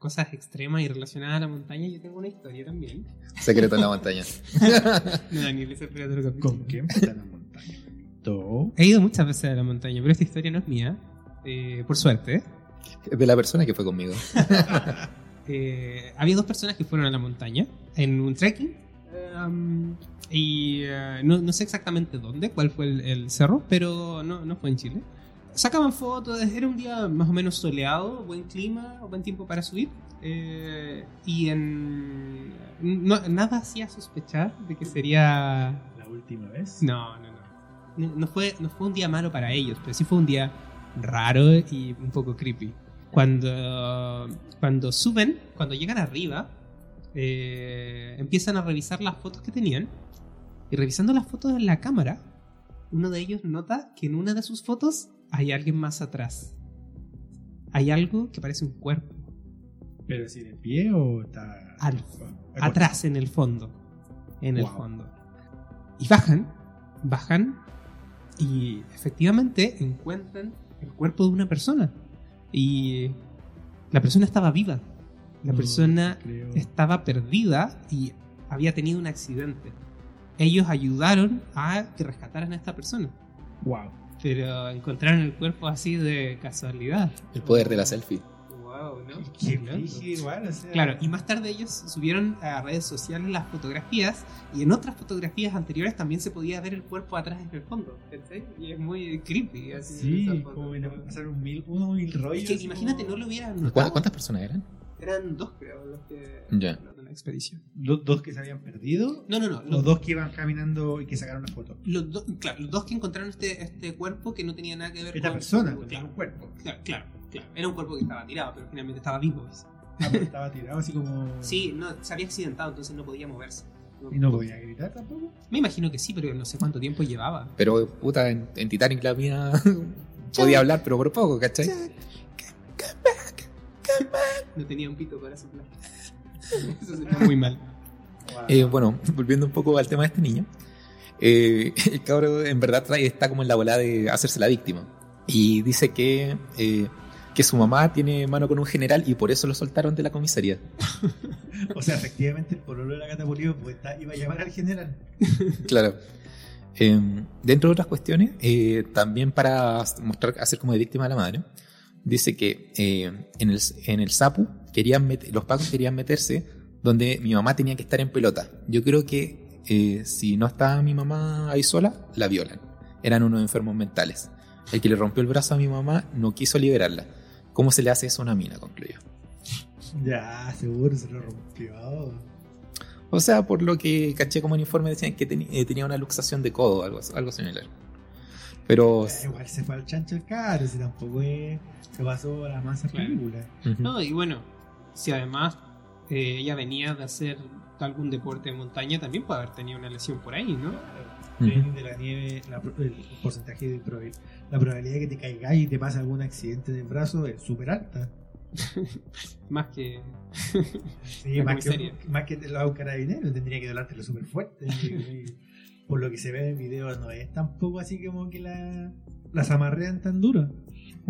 cosas extremas y relacionadas a la montaña, yo tengo una historia también. Secreto en la montaña. No, Daniel, ese espera otro capítulo. ¿Con quién está la montaña? Todo. He ido muchas veces a la montaña, pero esta historia no es mía. eh, por suerte. Es de la persona que fue conmigo. Eh, había dos personas que fueron a la montaña en un trekking. um, y eh, no, no sé exactamente dónde, cuál fue el, el cerro, pero no, no fue en Chile. Sacaban fotos, era un día más o menos soleado, buen clima, buen tiempo para subir. eh, y en, no- nada hacía sospechar de que sería La última vez. no, no, no. No, no fue, no fue un día malo para ellos, pero sí fue un día raro y un poco creepy. Cuando, cuando suben, cuando llegan arriba, eh, empiezan a revisar las fotos que tenían. Y revisando las fotos en la cámara, uno de ellos nota que en una de sus fotos hay alguien más atrás. Hay algo que parece un cuerpo. ¿Pero si de pie o está.? Al- atrás en el fondo. En el fondo. Y bajan, bajan y efectivamente encuentran el cuerpo de una persona. Y la persona estaba viva. La No, persona creo. estaba perdida y había tenido un accidente. Ellos ayudaron a que rescataran a esta persona. Wow. Pero encontraron el cuerpo así de casualidad. El poder de la selfie. Wow, ¿no? Qué Loco. brígido igual, o sea. Claro, y más tarde ellos subieron a redes sociales las fotografías y en otras fotografías anteriores también se podía ver el cuerpo atrás en el fondo. ¿cachai? Y es muy creepy. Así, Sí, como pasar un mil, uno mil rollos. Es que así imagínate, como- no lo hubieran ¿Cuántas, notado. cuántas personas eran? Eran dos, creo, los que Ya. Expedición. ¿Los dos que se habían perdido? No, no, no. ¿O Los, dos que iban caminando y que sacaron la foto? los dos, claro, los dos que encontraron este, este cuerpo que no tenía nada que ver Esta con. persona, porque era claro, un cuerpo. claro, claro, claro. Era un cuerpo que estaba tirado, pero finalmente estaba vivo. Ah, pero estaba tirado así como. Sí, no, se había accidentado, entonces no podía moverse. Y no podía gritar tampoco. Me imagino que sí, pero no sé cuánto tiempo llevaba. Pero, puta, en, en Titanic la mina podía hablar, pero por poco, ¿cachai? No tenía un pito para soplar. Eso muy mal. Wow. Eh, bueno, volviendo un poco al tema de este niño. eh, el cabro en verdad trae- está como en la bola de hacerse la víctima. Y dice que, eh, que su mamá tiene mano con un general y por eso lo soltaron de la comisaría. O sea, efectivamente el pololo de la catapulido pues, está- iba a llamar al general. Claro. Eh, dentro de otras cuestiones, eh, también para mostrar, hacer como de víctima a la madre, dice que eh, en, el, en el SAPU querían los pacos querían meterse donde mi mamá tenía que estar en pelota. Yo creo que eh, si no estaba mi mamá ahí sola, la violan. Eran unos enfermos mentales. El que le rompió el brazo a mi mamá no quiso liberarla. ¿Cómo se le hace eso a una mina? concluyó. Ya, seguro se lo rompió. O sea, por lo que caché como en informe decían que eh, tenía una luxación de codo, algo, algo similar. Pero... Eh, Igual se fue al chancho el caro, si tampoco es, se pasó la Claro. película. ujú. No, y bueno, si además eh, ella venía de hacer algún deporte de montaña, también puede haber tenido una lesión por ahí, ¿no? De la nieve, la el porcentaje de probabil- la probabilidad de que te caigas y te pase algún accidente en el brazo es súper alta. Más que. Sí, más, que, más que lo haga un carabinero, tendría que dolártelo súper fuerte. Por lo que se ve en video, no es tampoco así como que la, las amarrean tan duro.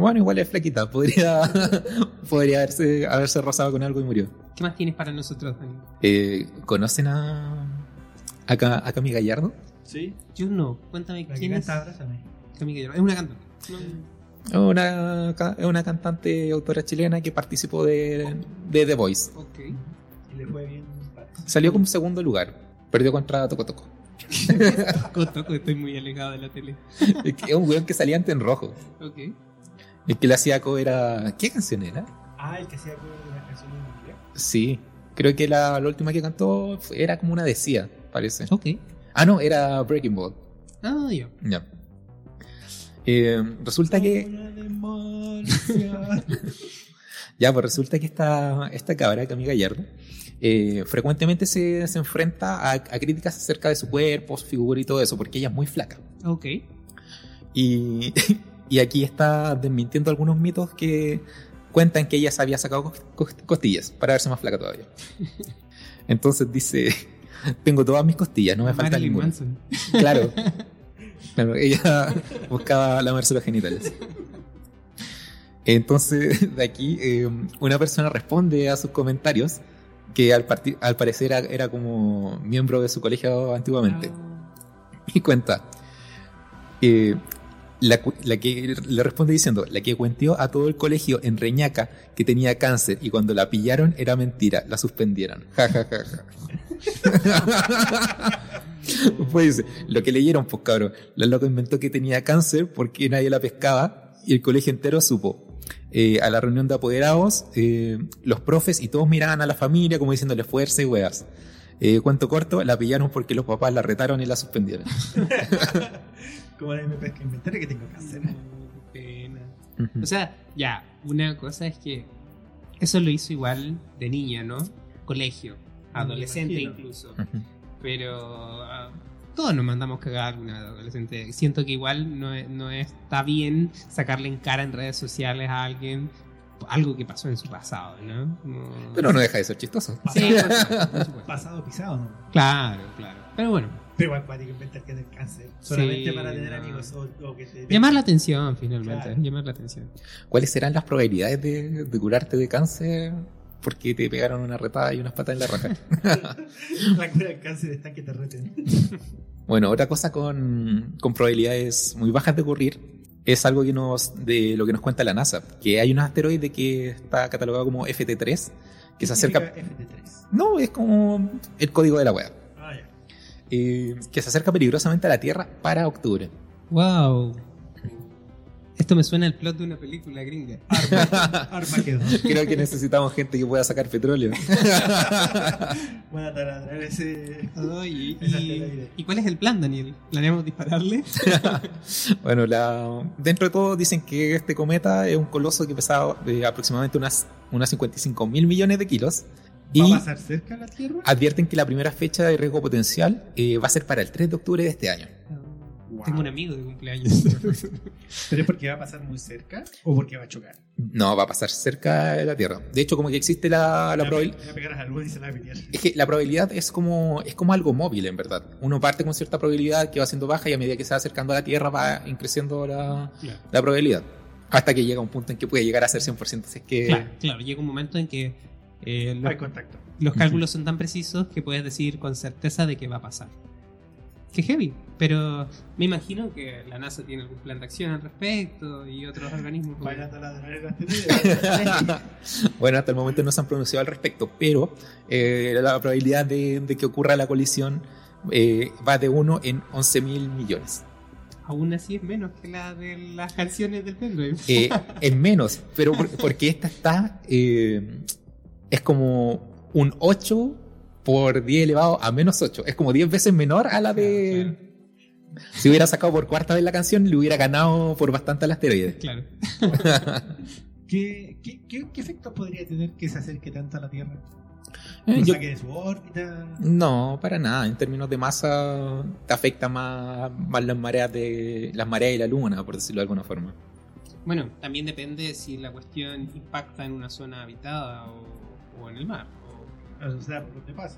Bueno, igual es flaquita. Podría, podría haberse, haberse rozado con algo y murió. ¿Qué más tienes para nosotros, Dani? Eh, ¿Conocen a, a, a Cami Gallardo? Sí. Yo no. Cuéntame La que quién es abrázame. Camila Guillermo. Es una cantante. No, Es una, es una cantante y autora chilena que participó de, de The Voice. ok. Y le fue bien. Salió como segundo lugar. Perdió contra Toco Toco. Toco, toco, estoy muy alejado de la tele. Es que es un weón que salía antes en rojo. Ok. El que le hacía co era. ¿Qué canción era? Ah, el que hacía con las canciones en inglés. Sí. Creo que la, la última que cantó era como una decía, parece. Ok. Ah, no, era Breaking Ball. Ah, ya. Ya. Eh, resulta que. Ya, pues resulta que esta, esta cabra, Cami Gallardo, eh, frecuentemente se, se enfrenta a, a críticas acerca de su cuerpo, su figura y todo eso, porque ella es muy flaca. Ok. Y, y aquí está desmintiendo algunos mitos que cuentan que ella se había sacado cos- cos- costillas para verse más flaca todavía. Entonces dice, tengo todas mis costillas, no me falta Marilyn ninguna. Manson. Claro. Claro, ella buscaba lamerse los genitales. Entonces, de aquí, eh, una persona responde a sus comentarios que al, parecer era, era como miembro de su colegio antiguamente. Y cuenta. eh, la, la que le responde diciendo, la que cuenteó a todo el colegio en Reñaca que tenía cáncer y cuando la pillaron era mentira, la suspendieron. Ja, ja, ja, ja. Pues lo que leyeron, pues cabrón, la loca inventó que tenía cáncer porque nadie la pescaba y el colegio entero supo. Eh, a la reunión de apoderados, eh, los profes y todos miraban a la familia como diciéndole fuerza y weas. Eh, cuento corto, la pillaron porque los papás la retaron y la suspendieron. Como de me pesca inventario que tengo. No, qué pena. O sea, ya, una cosa es que eso lo hizo igual de niña, ¿no? Colegio, adolescente incluso. Pero ah, todos nos mandamos cagar alguna adolescente. Siento que igual no, es- no está bien sacarle en cara en redes sociales a alguien algo que pasó en su pasado, ¿no? Como- Pero no deja de ser chistoso. Sí, por supuesto, por supuesto. Pasado pisado, ¿no? Claro, claro. Pero bueno, Pero igual cuático inventar que tener cáncer. Solamente Sí, para tener no. amigos o, o que te. llamar la atención finalmente, Claro. llamar la atención. ¿Cuáles serán las probabilidades de, de curarte de cáncer porque te pegaron una retada y unas patas en la raja? La cura del cáncer está que te reten. Bueno, otra cosa con, con probabilidades muy bajas de ocurrir es algo que nos, de lo que nos cuenta la NASA, que hay un asteroide que está catalogado como FT3, que se acerca... FT3. No, es como el código de la web. Que se acerca peligrosamente a la Tierra para octubre. Wow. Esto me suena al plot de una película gringa. Armageddon. Creo que necesitamos gente que pueda sacar petróleo. Van a taladrar ese. Y, asteroide. ¿y cuál es el plan, Daniel? ¿Planeamos dispararle? Bueno, la, dentro de todo dicen que este cometa es un coloso que pesaba de aproximadamente unas, unas 55 mil millones de kilos. ¿Va Y a pasar cerca la Tierra? advierten que la primera fecha de riesgo potencial eh, va a ser para el 3 de octubre de este año. Wow. Tengo un amigo de cumpleaños. ¿Pero es porque va a pasar muy cerca o porque va a chocar? No, va a pasar cerca de la Tierra. De hecho, como que existe la, la probabilidad... Es que la probabilidad es como, es como algo móvil, en verdad. Uno parte con cierta probabilidad que va siendo baja y a medida que se va acercando a la Tierra va increciendo la, claro. la probabilidad. Hasta que llega un punto en que puede llegar a ser 100%. Si es que... claro, claro, llega un momento en que eh, los, Hay contacto. los cálculos son tan precisos que puedes decir con certeza de que va a pasar. Qué heavy. Pero me imagino que la NASA tiene algún plan de acción al respecto y otros organismos. como- Bailando la. Bueno, hasta el momento no se han pronunciado al respecto, pero eh, la probabilidad de, de que ocurra la colisión eh, va de 1 en 11 mil millones. Aún así es menos que la de las canciones del pendrive. Eh, es menos, pero por- porque esta está. eh, es como un 8 por 10 elevado a menos 8. Es como 10 veces menor a la de. Si hubiera sacado por cuarta vez la canción, le hubiera ganado por bastante al asteroide. Claro. ¿Qué, qué, qué, qué efectos podría tener que se acerque tanto a la Tierra? Eh, ¿Lo yo- saque de su órbita? No, para nada. En términos de masa, te afecta más, más las mareas de las mareas y la luna, por decirlo de alguna forma. Bueno, también depende si la cuestión impacta en una zona habitada o, o en el mar. o- O sea, por donde pase.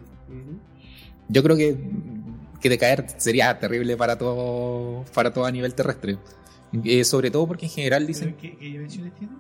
Yo creo que, que decaer sería terrible para todo, para todo a nivel terrestre. Eh, sobre todo porque en general dicen, ¿Pero ¿Qué, qué dimensiones tiene?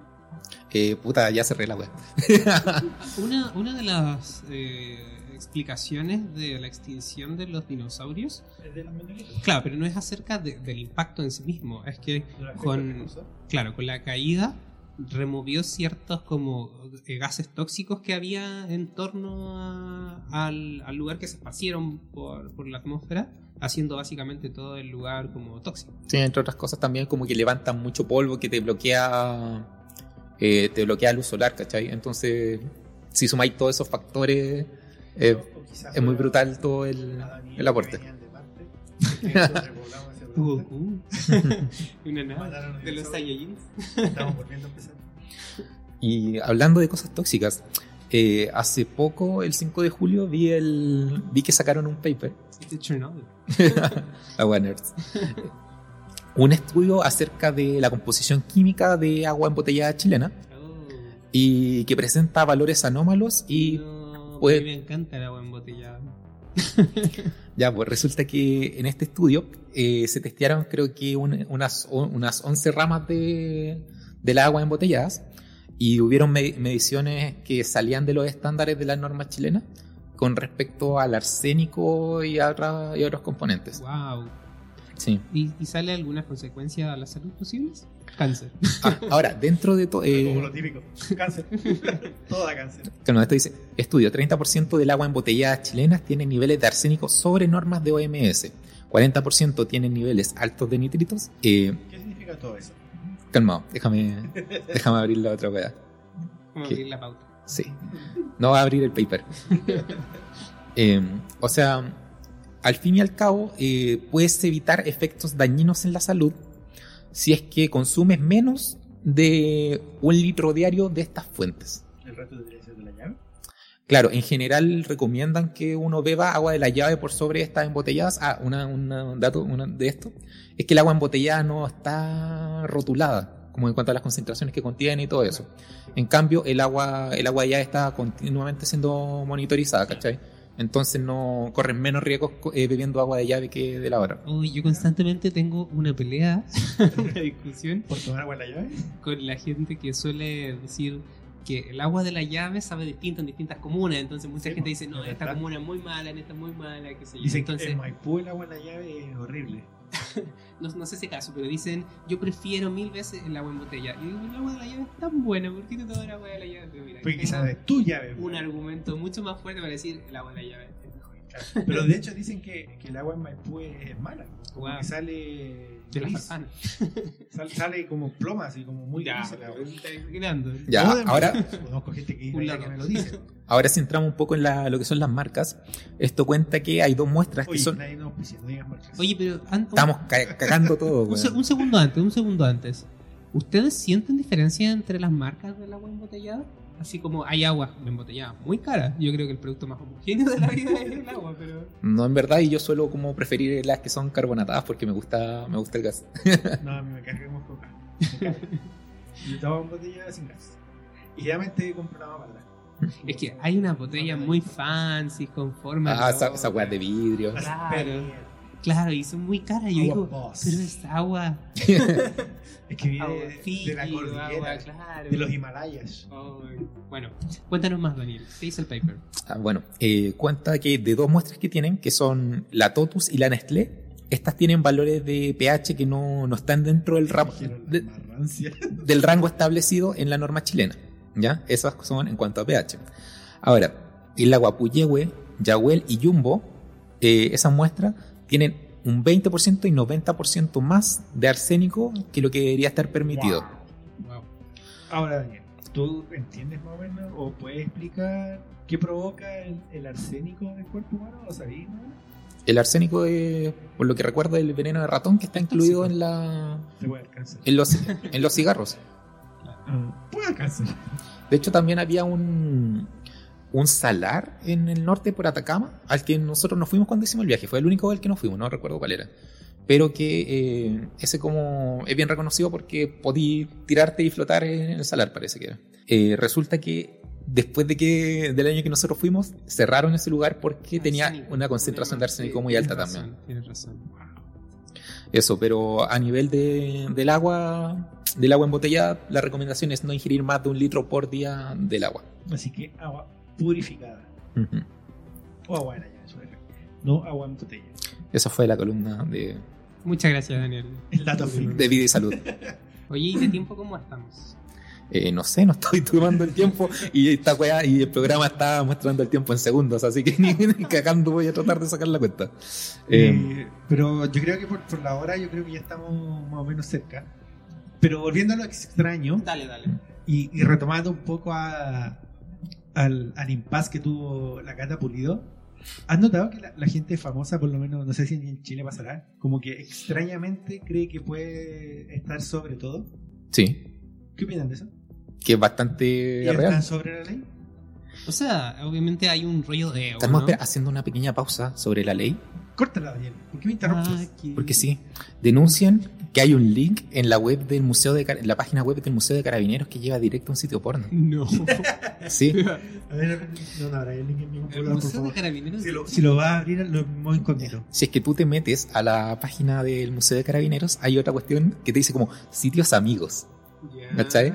eh, puta, ya cerré la web. Una, una de las eh, explicaciones de la extinción de los dinosaurios, ¿Es de las meteoritos? claro, pero no es acerca de- del impacto en sí mismo, es que, ¿De los Con- claro, con la caída removió ciertos como eh, gases tóxicos que había en torno a- al, al lugar que se esparcieron por, por la atmósfera, haciendo básicamente todo el lugar como tóxico. Sí, entre otras cosas también como que levantan mucho polvo que te bloquea, eh, te bloquea luz solar, ¿cachai? Entonces, si sumáis todos esos factores, eh, es muy brutal todo el, el aporte. Goku. Una nave de los. Saiyajins. Estamos volviendo a empezar. Y hablando de cosas tóxicas, eh, hace poco, el 5 de julio, vi el vi que sacaron un paper, De Chernobyl. agua nerds, un estudio acerca de la composición química de agua embotellada chilena Oh. y que presenta valores anómalos y No, pues- a mí me encanta el agua embotellada. ya, pues resulta que en este estudio eh, se testearon creo que un- unas, o- unas 11 ramas de, de la agua embotelladas y hubieron me- mediciones que salían de los estándares de las normas chilenas con respecto al arsénico y a, otra- y a otros componentes. Wow. Sí. ¿Y, y sale alguna consecuencia a la salud posibles? Cáncer. Ah, ahora, dentro de todo... Como lo típico. Cáncer. Todo da cáncer. Claro, esto dice, estudio, 30% del agua embotellada chilenas tiene niveles de arsénico sobre normas de OMS, 40% tienen niveles altos de nitritos. Eh, ¿Qué significa todo eso? calmado, déjame, déjame abrir la otra ¿Qué? abrir la pauta. Sí, no va a abrir el paper. Eh, o sea, al fin y al cabo, eh, puedes evitar efectos dañinos en la salud si es que consumes menos de un litro diario de estas fuentes. ¿El resto debería ser de la llave? Claro, en general recomiendan que uno beba agua de la llave por sobre estas embotelladas. Ah, una, una- un dato una de esto es que el agua embotellada no está rotulada, como en cuanto a las concentraciones que contiene y todo eso. En cambio, el agua, el agua de llave está continuamente siendo monitorizada, ¿cachai? Entonces no corren menos riesgos eh, bebiendo agua de llave que de la otra. Uy, yo constantemente tengo una pelea, una discusión ¿Por tomar agua la llave? con la gente que suele decir que el agua de la llave sabe distinto en distintas comunas. Entonces mucha Sí, gente dice, no, es esta comuna es muy mala, en esta es muy mala, qué sé yo. Dicen Entonces, que en Maipú el agua en la llave es horrible. no, no sé ese caso, pero dicen, yo prefiero mil veces el agua en botella. Y digo, el agua de la llave es tan buena, ¿por qué no tomar agua de la llave? Pero mira, Porque aquí quizás es tu llave. un argumento mucho más fuerte para decir el agua de la llave es mejor. Claro. Pero de hecho dicen que, que el agua en Maipú es, es mala. Como Wow. que sale. De la gris. manzana. Sale, como ploma, así como muy Ya, gris. Ya, ahora, gente que, me lo dice. ahora si entramos un poco en la- lo que son las marcas, esto cuenta que hay dos muestras que Oye, son... nadie no marcas. Oye, pero an- Estamos ca- cagando todo, un, se- un segundo antes, un segundo antes. ¿Ustedes sienten diferencia entre las marcas del agua embotellada? Así como hay agua embotellada muy cara. Yo creo que el producto más homogéneo de la vida es el agua, pero. No, en verdad, y yo suelo como preferir las que son carbonatadas porque me gusta, me gusta el gas. No, a mí me cargamos coca. Yo tomo en botella sin gas. Y realmente compro una mamada. Es que hay unas botellas muy fancy con forma Ah, esa, esa weá de vidrio. Claro. Claro, y son muy caras. Yo Agua digo, Boss. pero es agua. Es que viene agua de, Fiji, de la cordillera, agua, claro. de los Himalayas. Ay, Bueno, cuéntanos más, Daniel. ¿Qué dice el paper? Ah, bueno, eh, cuenta que de dos muestras que tienen, que son la Totus y la Nestlé, estas tienen valores de pH que no, no están dentro del, ra- de- del rango establecido en la norma chilena. ¿Ya? Esas son en cuanto a pH. Ahora, el agua Puyehue, Yahuel y Jumbo, eh, esas muestras tienen un 20% y 90% más de arsénico que lo que debería estar permitido. Wow. Ahora, Daniel, ¿tú entiendes más o menos o puedes explicar qué provoca el, el arsénico en el cuerpo humano? ¿Lo no? El arsénico es, por lo que recuerdo, el veneno de ratón que está incluido en, la, en, los, en los cigarros. Puede cáncer. De hecho, también había un, un salar en el norte por Atacama, al que nosotros nos fuimos cuando hicimos el viaje. Fue el único al que nos fuimos, no recuerdo cuál era. Pero que eh, ese como es bien reconocido porque podí tirarte y flotar en el salar, parece que era. Eh, resulta que después de que del año que nosotros fuimos, cerraron ese lugar porque tenía Arsénico. una concentración de arsénico muy alta Tienes también. razón, Tienes razón. Eso, pero a nivel de, del agua, del agua embotellada, la recomendación es no ingerir más de un litro por día del agua. Así que agua purificada. O agua de la llave, eso es. No agua en botella. Esa fue la columna de, Muchas gracias, Daniel. El dato de vida y salud. Oye, ¿y de tiempo cómo estamos? Eh, no sé, no estoy tomando el tiempo y esta weá y el programa está mostrando el tiempo en segundos, así que ni, ni cagando voy a tratar de sacar la cuenta. Eh, Eh, pero yo creo que por, por la hora, yo creo que ya estamos más o menos cerca. Pero volviendo a lo extraño Dale, dale. y, y retomando un poco a- al, al impasse que tuvo la Cata Pulido, ¿has notado que la, la gente famosa, por lo menos, no sé si en Chile pasará, como que extrañamente cree que puede estar sobre todo? sí, ¿Qué opinan de eso? que es bastante ¿Ellos real. ¿Están sobre la ley? O sea, obviamente hay un rollo de ego, Estamos ¿no? haciendo una pequeña pausa sobre la ley, Córtala, Daniel. ¿Por qué me interrumpes? Ah, que- porque sí, denuncian que hay un link en la web del museo de en la página web del Museo de Carabineros que lleva directo a un sitio porno. No. Sí, A ver, no, no, habrá el link en ningún El lugar, por Museo de favor. Carabineros. Si lo, si lo va a abrir, lo mismo incógnito. si es que tú te metes a la página del Museo de Carabineros, hay otra cuestión que te dice como sitios amigos. Ya. ¿Cachai?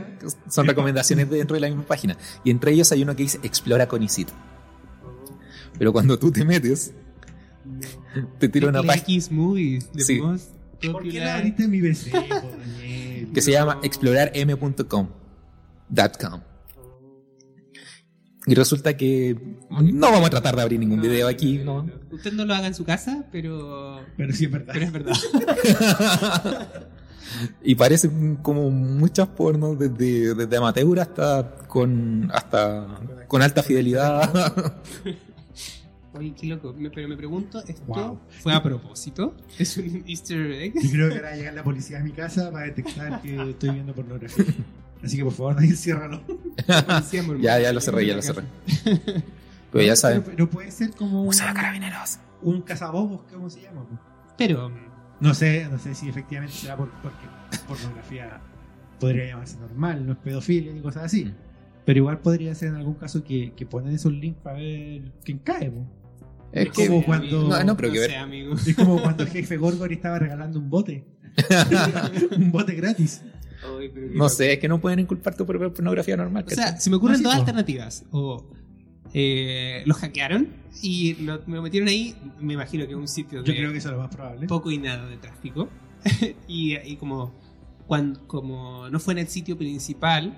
Son recomendaciones dentro de la misma página. Y entre ellos hay uno que dice Explora Conicet. Pero cuando tú te metes, te tira una página Movies, the Sí. most ¿Por qué la en mi Daniel? que se llama explorarm.com. .com. Y resulta que no vamos a tratar de abrir ningún video aquí, ¿no? Usted no lo haga en su casa, pero. Pero sí es verdad. Pero es verdad. y parecen como muchas pornos desde, desde amateur hasta con hasta con alta fidelidad. Oye, qué loco. Me- pero me pregunto, ¿esto Wow. fue a propósito? ¿Es un Easter egg? Yo creo que ahora va a llegar la policía a mi casa para detectar que estoy viendo pornografía. Así que por favor, Daniel, ciérralo. Ya, ya lo cerré, ya lo cerré. Pero ya saben. Pero, pero puede ser como un, carabineros. un cazabobos, ¿cómo se llama? Pero. No sé, no sé si efectivamente será por, porque pornografía podría llamarse normal, no es pedofilia ni cosas así. Pero igual podría ser en algún caso que, que ponen esos links para ver quién cae. po. Es Es que como cuando- No, no, pero que ver. amigo. Es como cuando el jefe Gorgory estaba regalando un bote. un bote gratis. Ay, pero qué No sé, es que no pueden inculpar tu propia pornografía normal. O sea, se me ocurren dos alternativas. O eh, los hackearon y lo, me metieron ahí, me imagino que un sitio Yo de creo que eso es lo más probable. poco y nada de tráfico. y, y como, cuando, como no fue en el sitio principal,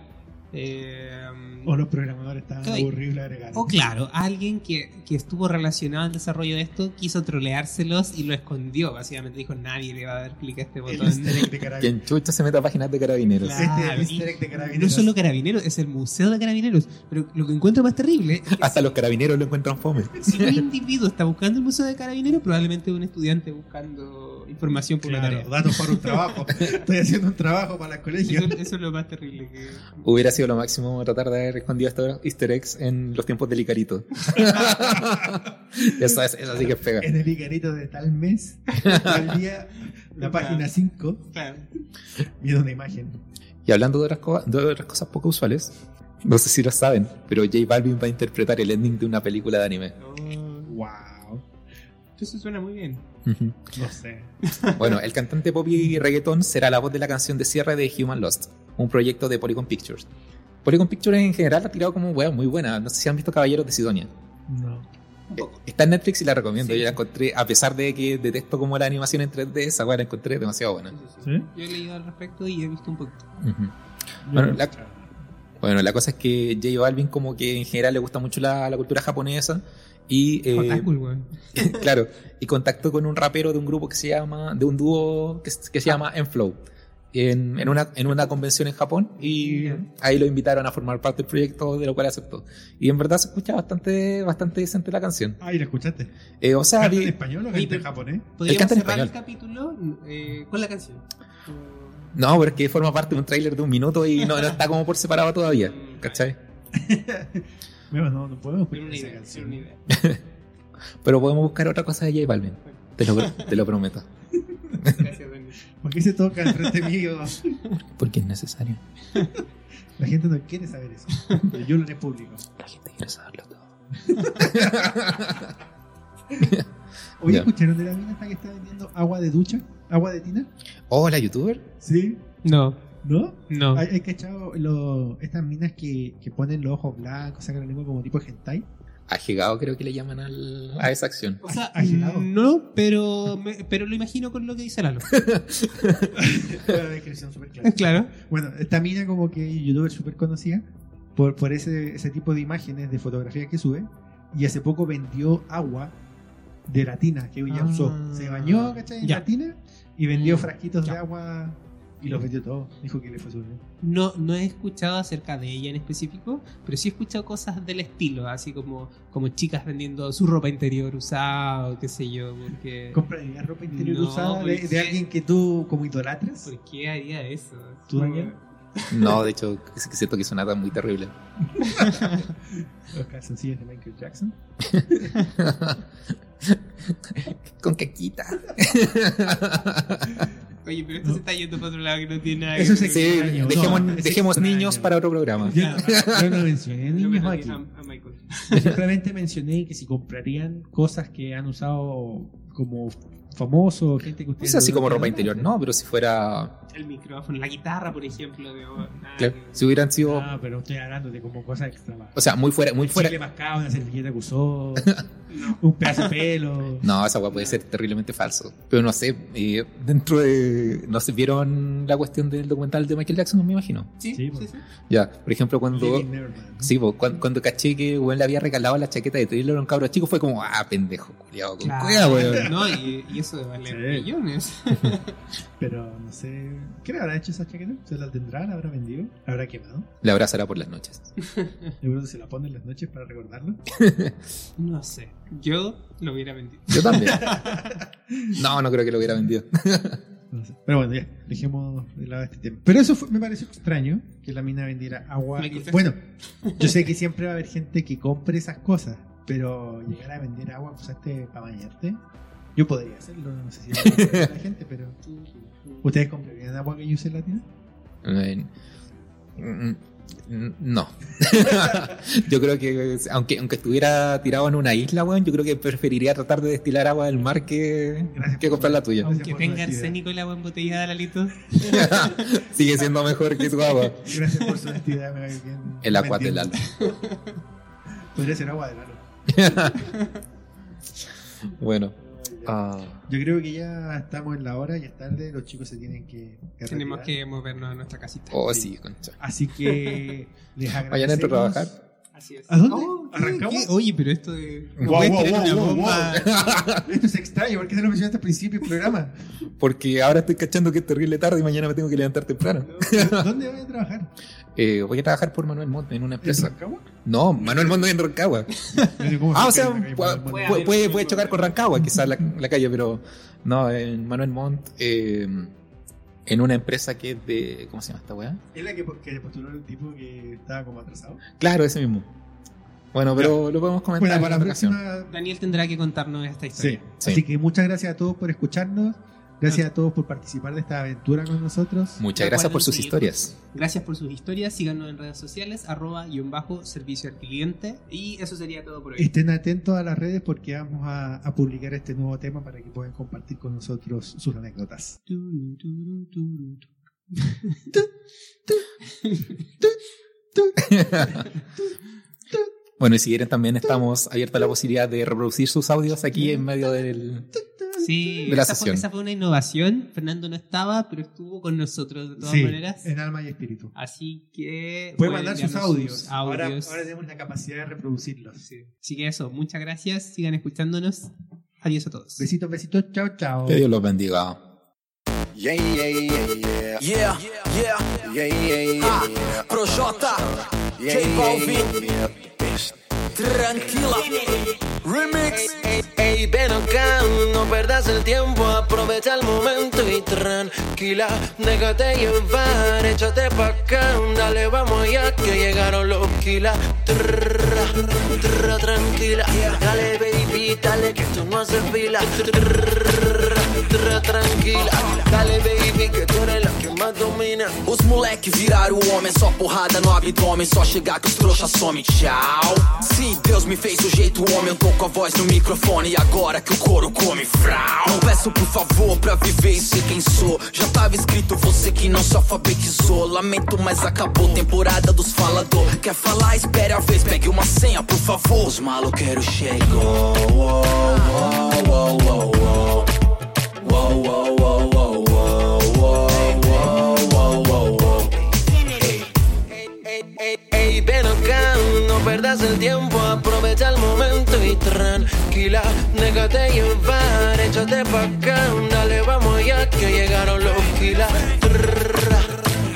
eh, O los programadores estaban Ok. aburridos y le agregaron. o claro, alguien que, que estuvo relacionado al desarrollo de esto quiso troleárselos y lo escondió. Básicamente dijo, nadie le va a dar clic a este botón. de carabineros. Quien chucha se mete a páginas de carabineros. Claro. Este es de No carabineros. solo carabineros, es el museo de carabineros. Pero lo que encuentro más terrible es que Hasta los carabineros lo encuentran fome. si un individuo está buscando el museo de carabineros, probablemente un estudiante buscando información por una Claro, tarea. datos para un trabajo. Estoy haciendo un trabajo para el colegio. Eso, eso es lo más terrible que. Hubiera sido lo máximo tratar de haber escondido estos easter eggs en los tiempos del Icarito. eso, es, eso sí que pega. En el Icarito de tal mes, tal día, la página 5, Claro. viene una imagen. Y hablando de otras, co- de otras cosas poco usuales, no sé si lo saben, pero J Balvin va a interpretar el ending de una película de anime. Wow. Eso suena muy bien. No sé. Bueno, el cantante pop y reggaetón será la voz de la canción de cierre de Human Lost, un proyecto de Polygon Pictures. Polygon Pictures en general ha tirado como wea muy buena. No sé si han visto Caballeros de Sidonia. No. Poco. Está en Netflix y la recomiendo. Sí. Yo la encontré, a pesar de que detesto como la animación en 3D, esa weá la encontré demasiado buena. Sí, sí, ¿Sí? sí. Yo he leído al respecto y he visto un poquito. Bueno, la- escuchado. Bueno, la cosa es que J Balvin como que en general le gusta mucho la, la cultura japonesa y eh, Otaku, weón. claro, y contactó con un rapero de un grupo que se llama, de un dúo que, que se llama Enflow en, en, una, en una convención en Japón y Ya. ahí lo invitaron a formar parte del proyecto de lo cual aceptó. Y en verdad se escucha bastante, bastante decente la canción. Ah, ¿y la escuchaste? Eh, o sea, ¿Canta en español o canta en pero- japonés? Podríamos cerrar el capítulo eh, con la canción. no, porque forma parte de un tráiler de un minuto y no, no está como por separado todavía. ¿Cachai? Bueno, no, no podemos Tiene escuchar una esa idea, tiene canción. una idea. Pero podemos buscar otra cosa de J Balvin. Te lo, te lo prometo. Gracias. ¿Por qué se toca enfrente mío? Porque es necesario. La gente no quiere saber eso. Pero yo lo haré público. La gente quiere saberlo todo. Oye, Ya. ¿escucharon de la mina esta que está vendiendo agua de ducha? ¿Agua de tina? Hola, youtuber. Sí. No, ¿No? no. Hay, hay cachado lo- estas minas que, que ponen los ojos blancos, sacan la lengua como tipo hentai. Ajegado creo que le llaman al- a esa acción. O sea, no, pero, me- pero lo imagino con lo que dice Lalo. La descripción súper clara. claro. Bueno, esta mina como que youtuber súper conocida por, por ese, ese tipo de imágenes, de fotografías que sube. Y hace poco vendió agua de la tina que ella Ah. usó. Se bañó, ¿cachai? En Ya. la tina y vendió Mm, frasquitos de agua y los vendió todos. Dijo que le fue súper bien. No, no he escuchado acerca de ella en específico, pero sí he escuchado cosas del estilo, así como, como chicas vendiendo su ropa interior usada o qué sé yo, porque... ¿Comprarías ropa interior No, usada de, alguien que tú como idolatras? ¿Por qué haría eso? ¿Tú, Daniel? No, de hecho, es que siento que suena tan muy terrible. Los calzoncillos de Michael Jackson. Con caquita. Oye, pero esto se está yendo para otro lado que no tiene nada Eso que es. Sí, extraño, dejemos, no, dejemos extraño. niños para otro programa. Yo, yo no mencioné Yo niños me toqué aquí. a, a Michael. Simplemente mencioné que si comprarían cosas que han usado como famosos, gente que No ustedes. sé así como ropa interior, no, pero si fuera. El micrófono, la guitarra, por ejemplo. De, nada claro, que- si hubieran sido. Ah, pero estoy hablando de como cosas extra. O sea, muy fuera, muy fuera. Chile mascado, una servilleta que usó, No. un pedazo de pelo. No, esa weá puede ser terriblemente falso. Pero no sé, eh, dentro de. No sé, ¿vieron la cuestión del documental de Michael Jackson? Me imagino. Sí, Sí, sí, sí. Ya, por ejemplo, cuando. Sí, pues, cuando, cuando caché que weón le había regalado la chaqueta de Taylor a un cabro chico, fue como, ah, pendejo, culiado, con Claro. cuidado, weón. No, y, y eso de valer Sí. millones. Pero no sé. ¿Qué le habrá hecho esa chaqueta? ¿Se la tendrá? ¿La habrá vendido? ¿La habrá quemado? Le abrazará por las noches. Seguro se la pone en las noches para recordarlo. No sé. Yo lo hubiera vendido. Yo también. No, no creo que lo hubiera vendido. No sé. Pero bueno, ya, dejemos de lado este tema. Pero eso fue- me pareció extraño que la mina vendiera agua. Bueno, yo sé que siempre va a haber gente que compre esas cosas, pero llegar a vender agua usaste para bañarte, yo podría hacerlo, no sé si a la gente, pero ¿ustedes comprarían agua que yo use en la tienda? Eh, mm, mm, No. yo creo que, aunque, aunque estuviera tirado en una isla, weón, yo creo que preferiría tratar de destilar agua del mar que, Gracias que comprar la tuya. Aunque tenga su arsénico el agua embotellada, Lalito. Sigue siendo mejor que tu agua. Gracias por su honestidad. me bien. El agua del alma. Podría ser agua del Lalo. Bueno. Ah, Yo creo que ya estamos en la hora, ya es tarde, los chicos se tienen que, que Tenemos retirar. que movernos a nuestra casita. oh, Sí. sí, concha. Así que les agradecemos. Vayan a trabajar. Así es. ¿A dónde? Oh. ¿Arrancamos? ¿Qué? Oye, pero esto de. Wow, puedes wow, wow, wow, bomba. Esto es extraño, ¿por qué se lo mencionaste al principio del programa? Porque ahora estoy cachando que es terrible tarde y mañana me tengo que levantar temprano. ¿Dónde voy a trabajar? Eh, voy a trabajar por Manuel Montt en una ¿En empresa. Rancagua? No, Manuel Montt no es en Rancagua. ¿Cómo Ah, o se sea, puede, puede, chocar con Rancagua, quizás la, la calle, pero no, en Manuel Montt, eh, en una empresa que es de. ¿Cómo se llama esta weá? ¿Es la que, que le postuló el tipo que estaba como atrasado? Claro, ese mismo. Bueno, pero lo podemos comentar Bueno, en para la próxima. Daniel tendrá que contarnos esta historia. Sí. Sí. Así que muchas gracias a todos por escucharnos. Gracias a todos por participar de esta aventura con nosotros. Muchas gracias por sus historias. Gracias por sus historias. Síganos en redes sociales, arroba y en bajo servicio al cliente. Y eso sería todo por hoy. Estén atentos a las redes porque vamos a, a publicar este nuevo tema para que puedan compartir con nosotros sus anécdotas. Bueno, y si quieren también estamos abiertos a la posibilidad de reproducir sus audios aquí en medio del... Sí, de la esa, fue, sesión. esa fue una innovación. Fernando no estaba, pero estuvo con nosotros de todas Sí, maneras. en alma y espíritu. Así que. Puede pueden mandar sus audios. sus Ahora, audios. ahora tenemos la capacidad de reproducirlos. Sí. Así que eso, muchas gracias. Sigan escuchándonos. Adiós a todos. Besitos, besitos. Chao, chao. Que Dios los bendiga. Yeah, yeah, yeah, yeah. Yeah, yeah, Yeah, yeah, yeah, ah, yeah. Projota, Yeah, J yeah, Balvin, yeah, yeah. tranquila, remix. Ey, ey, ven acá, no perdas el tiempo, aprovecha el momento y tranquila, déjate llevar, échate pa' acá, dale, vamos ya que llegaron los kilas. Trrra, trrra, tranquila, dale baby, dale que tú no haces fila. Trrra, trrra, tranquila, dale baby que tú eres la que más domina. Os moleque viraram o homem, só porrada no abdômen, só chegar que os trouxas some, tchau. Se Deus me fez do jeito homem, eu tô com a voz no microfone agora que o couro come frau. Não peço por favor pra viver e ser quem sou. Já tava escrito você que não se alfabetizou. Lamento, mas acabou temporada dos falador. Quer falar? Espere a vez, pegue uma senha, por favor. Os maloqueiros chegou. Oh, oh, oh, oh, oh. Wow, wow, wow, perdas el tiempo, aprovecha el momento y tranquila, déjate llevar, échate pa' acá, dale, vamos ya que llegaron los kilas. Trrra,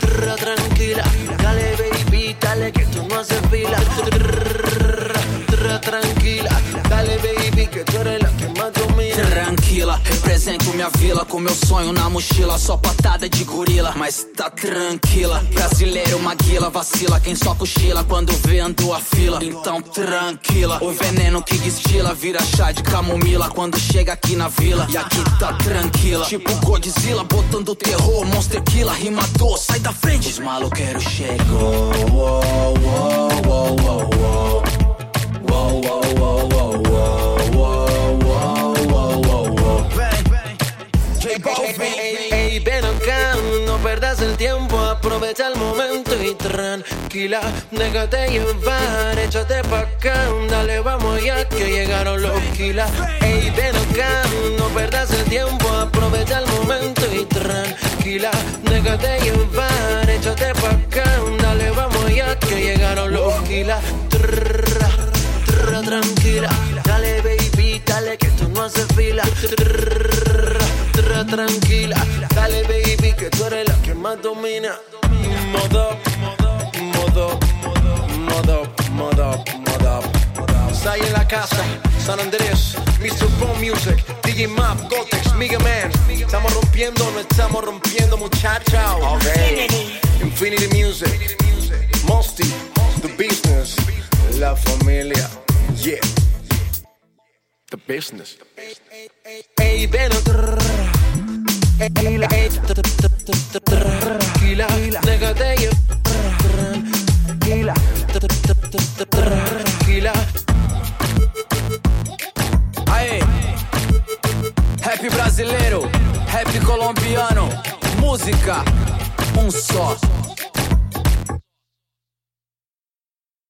trrra, tranquila, dale baby, dale que tú no haces fila. Trrra, trrra, dale baby que. Tranquila, represento minha vila com meu sonho na mochila. Só patada de gorila, mas tá tranquila. Brasileiro, maguila, vacila. Quem só cochila quando vê andou a fila. Então tranquila, o veneno que destila vira chá de camomila quando chega aqui na vila. E aqui tá tranquila, tipo Godzilla botando terror. Monster Killa, rimador, sai da frente. Os maloqueiros chegou. Oh, oh, oh, J Balvin. Ey, ey, ven acá, no perdas el tiempo, aprovecha el momento y tranquila, déjate llevar, échate pa' acá, dale, vamos ya que llegaron los kilas. Ey, ven acá, no perdas el tiempo, aprovecha el momento y tranquila, déjate llevar, échate pa' acá, dale, vamos ya que llegaron los kilas. Tranquila, dale dale que tú no haces fila. Tranquila, dale baby que tú eres la que más domina. Modo, modo, modo, modo, modo. Sai en la casa, San Andrés, Mr. Bone Music, DJ Map, Gotex, Mega Man. Estamos rompiendo, no estamos rompiendo, muchacha. Okay. Infinity Music, Mosty, The Business, La Familia, yeah. The business. Ei, belo Tranquila, negate y tranquila, tranquila. Aê, rap brasileiro, rap colombiano, música, um só.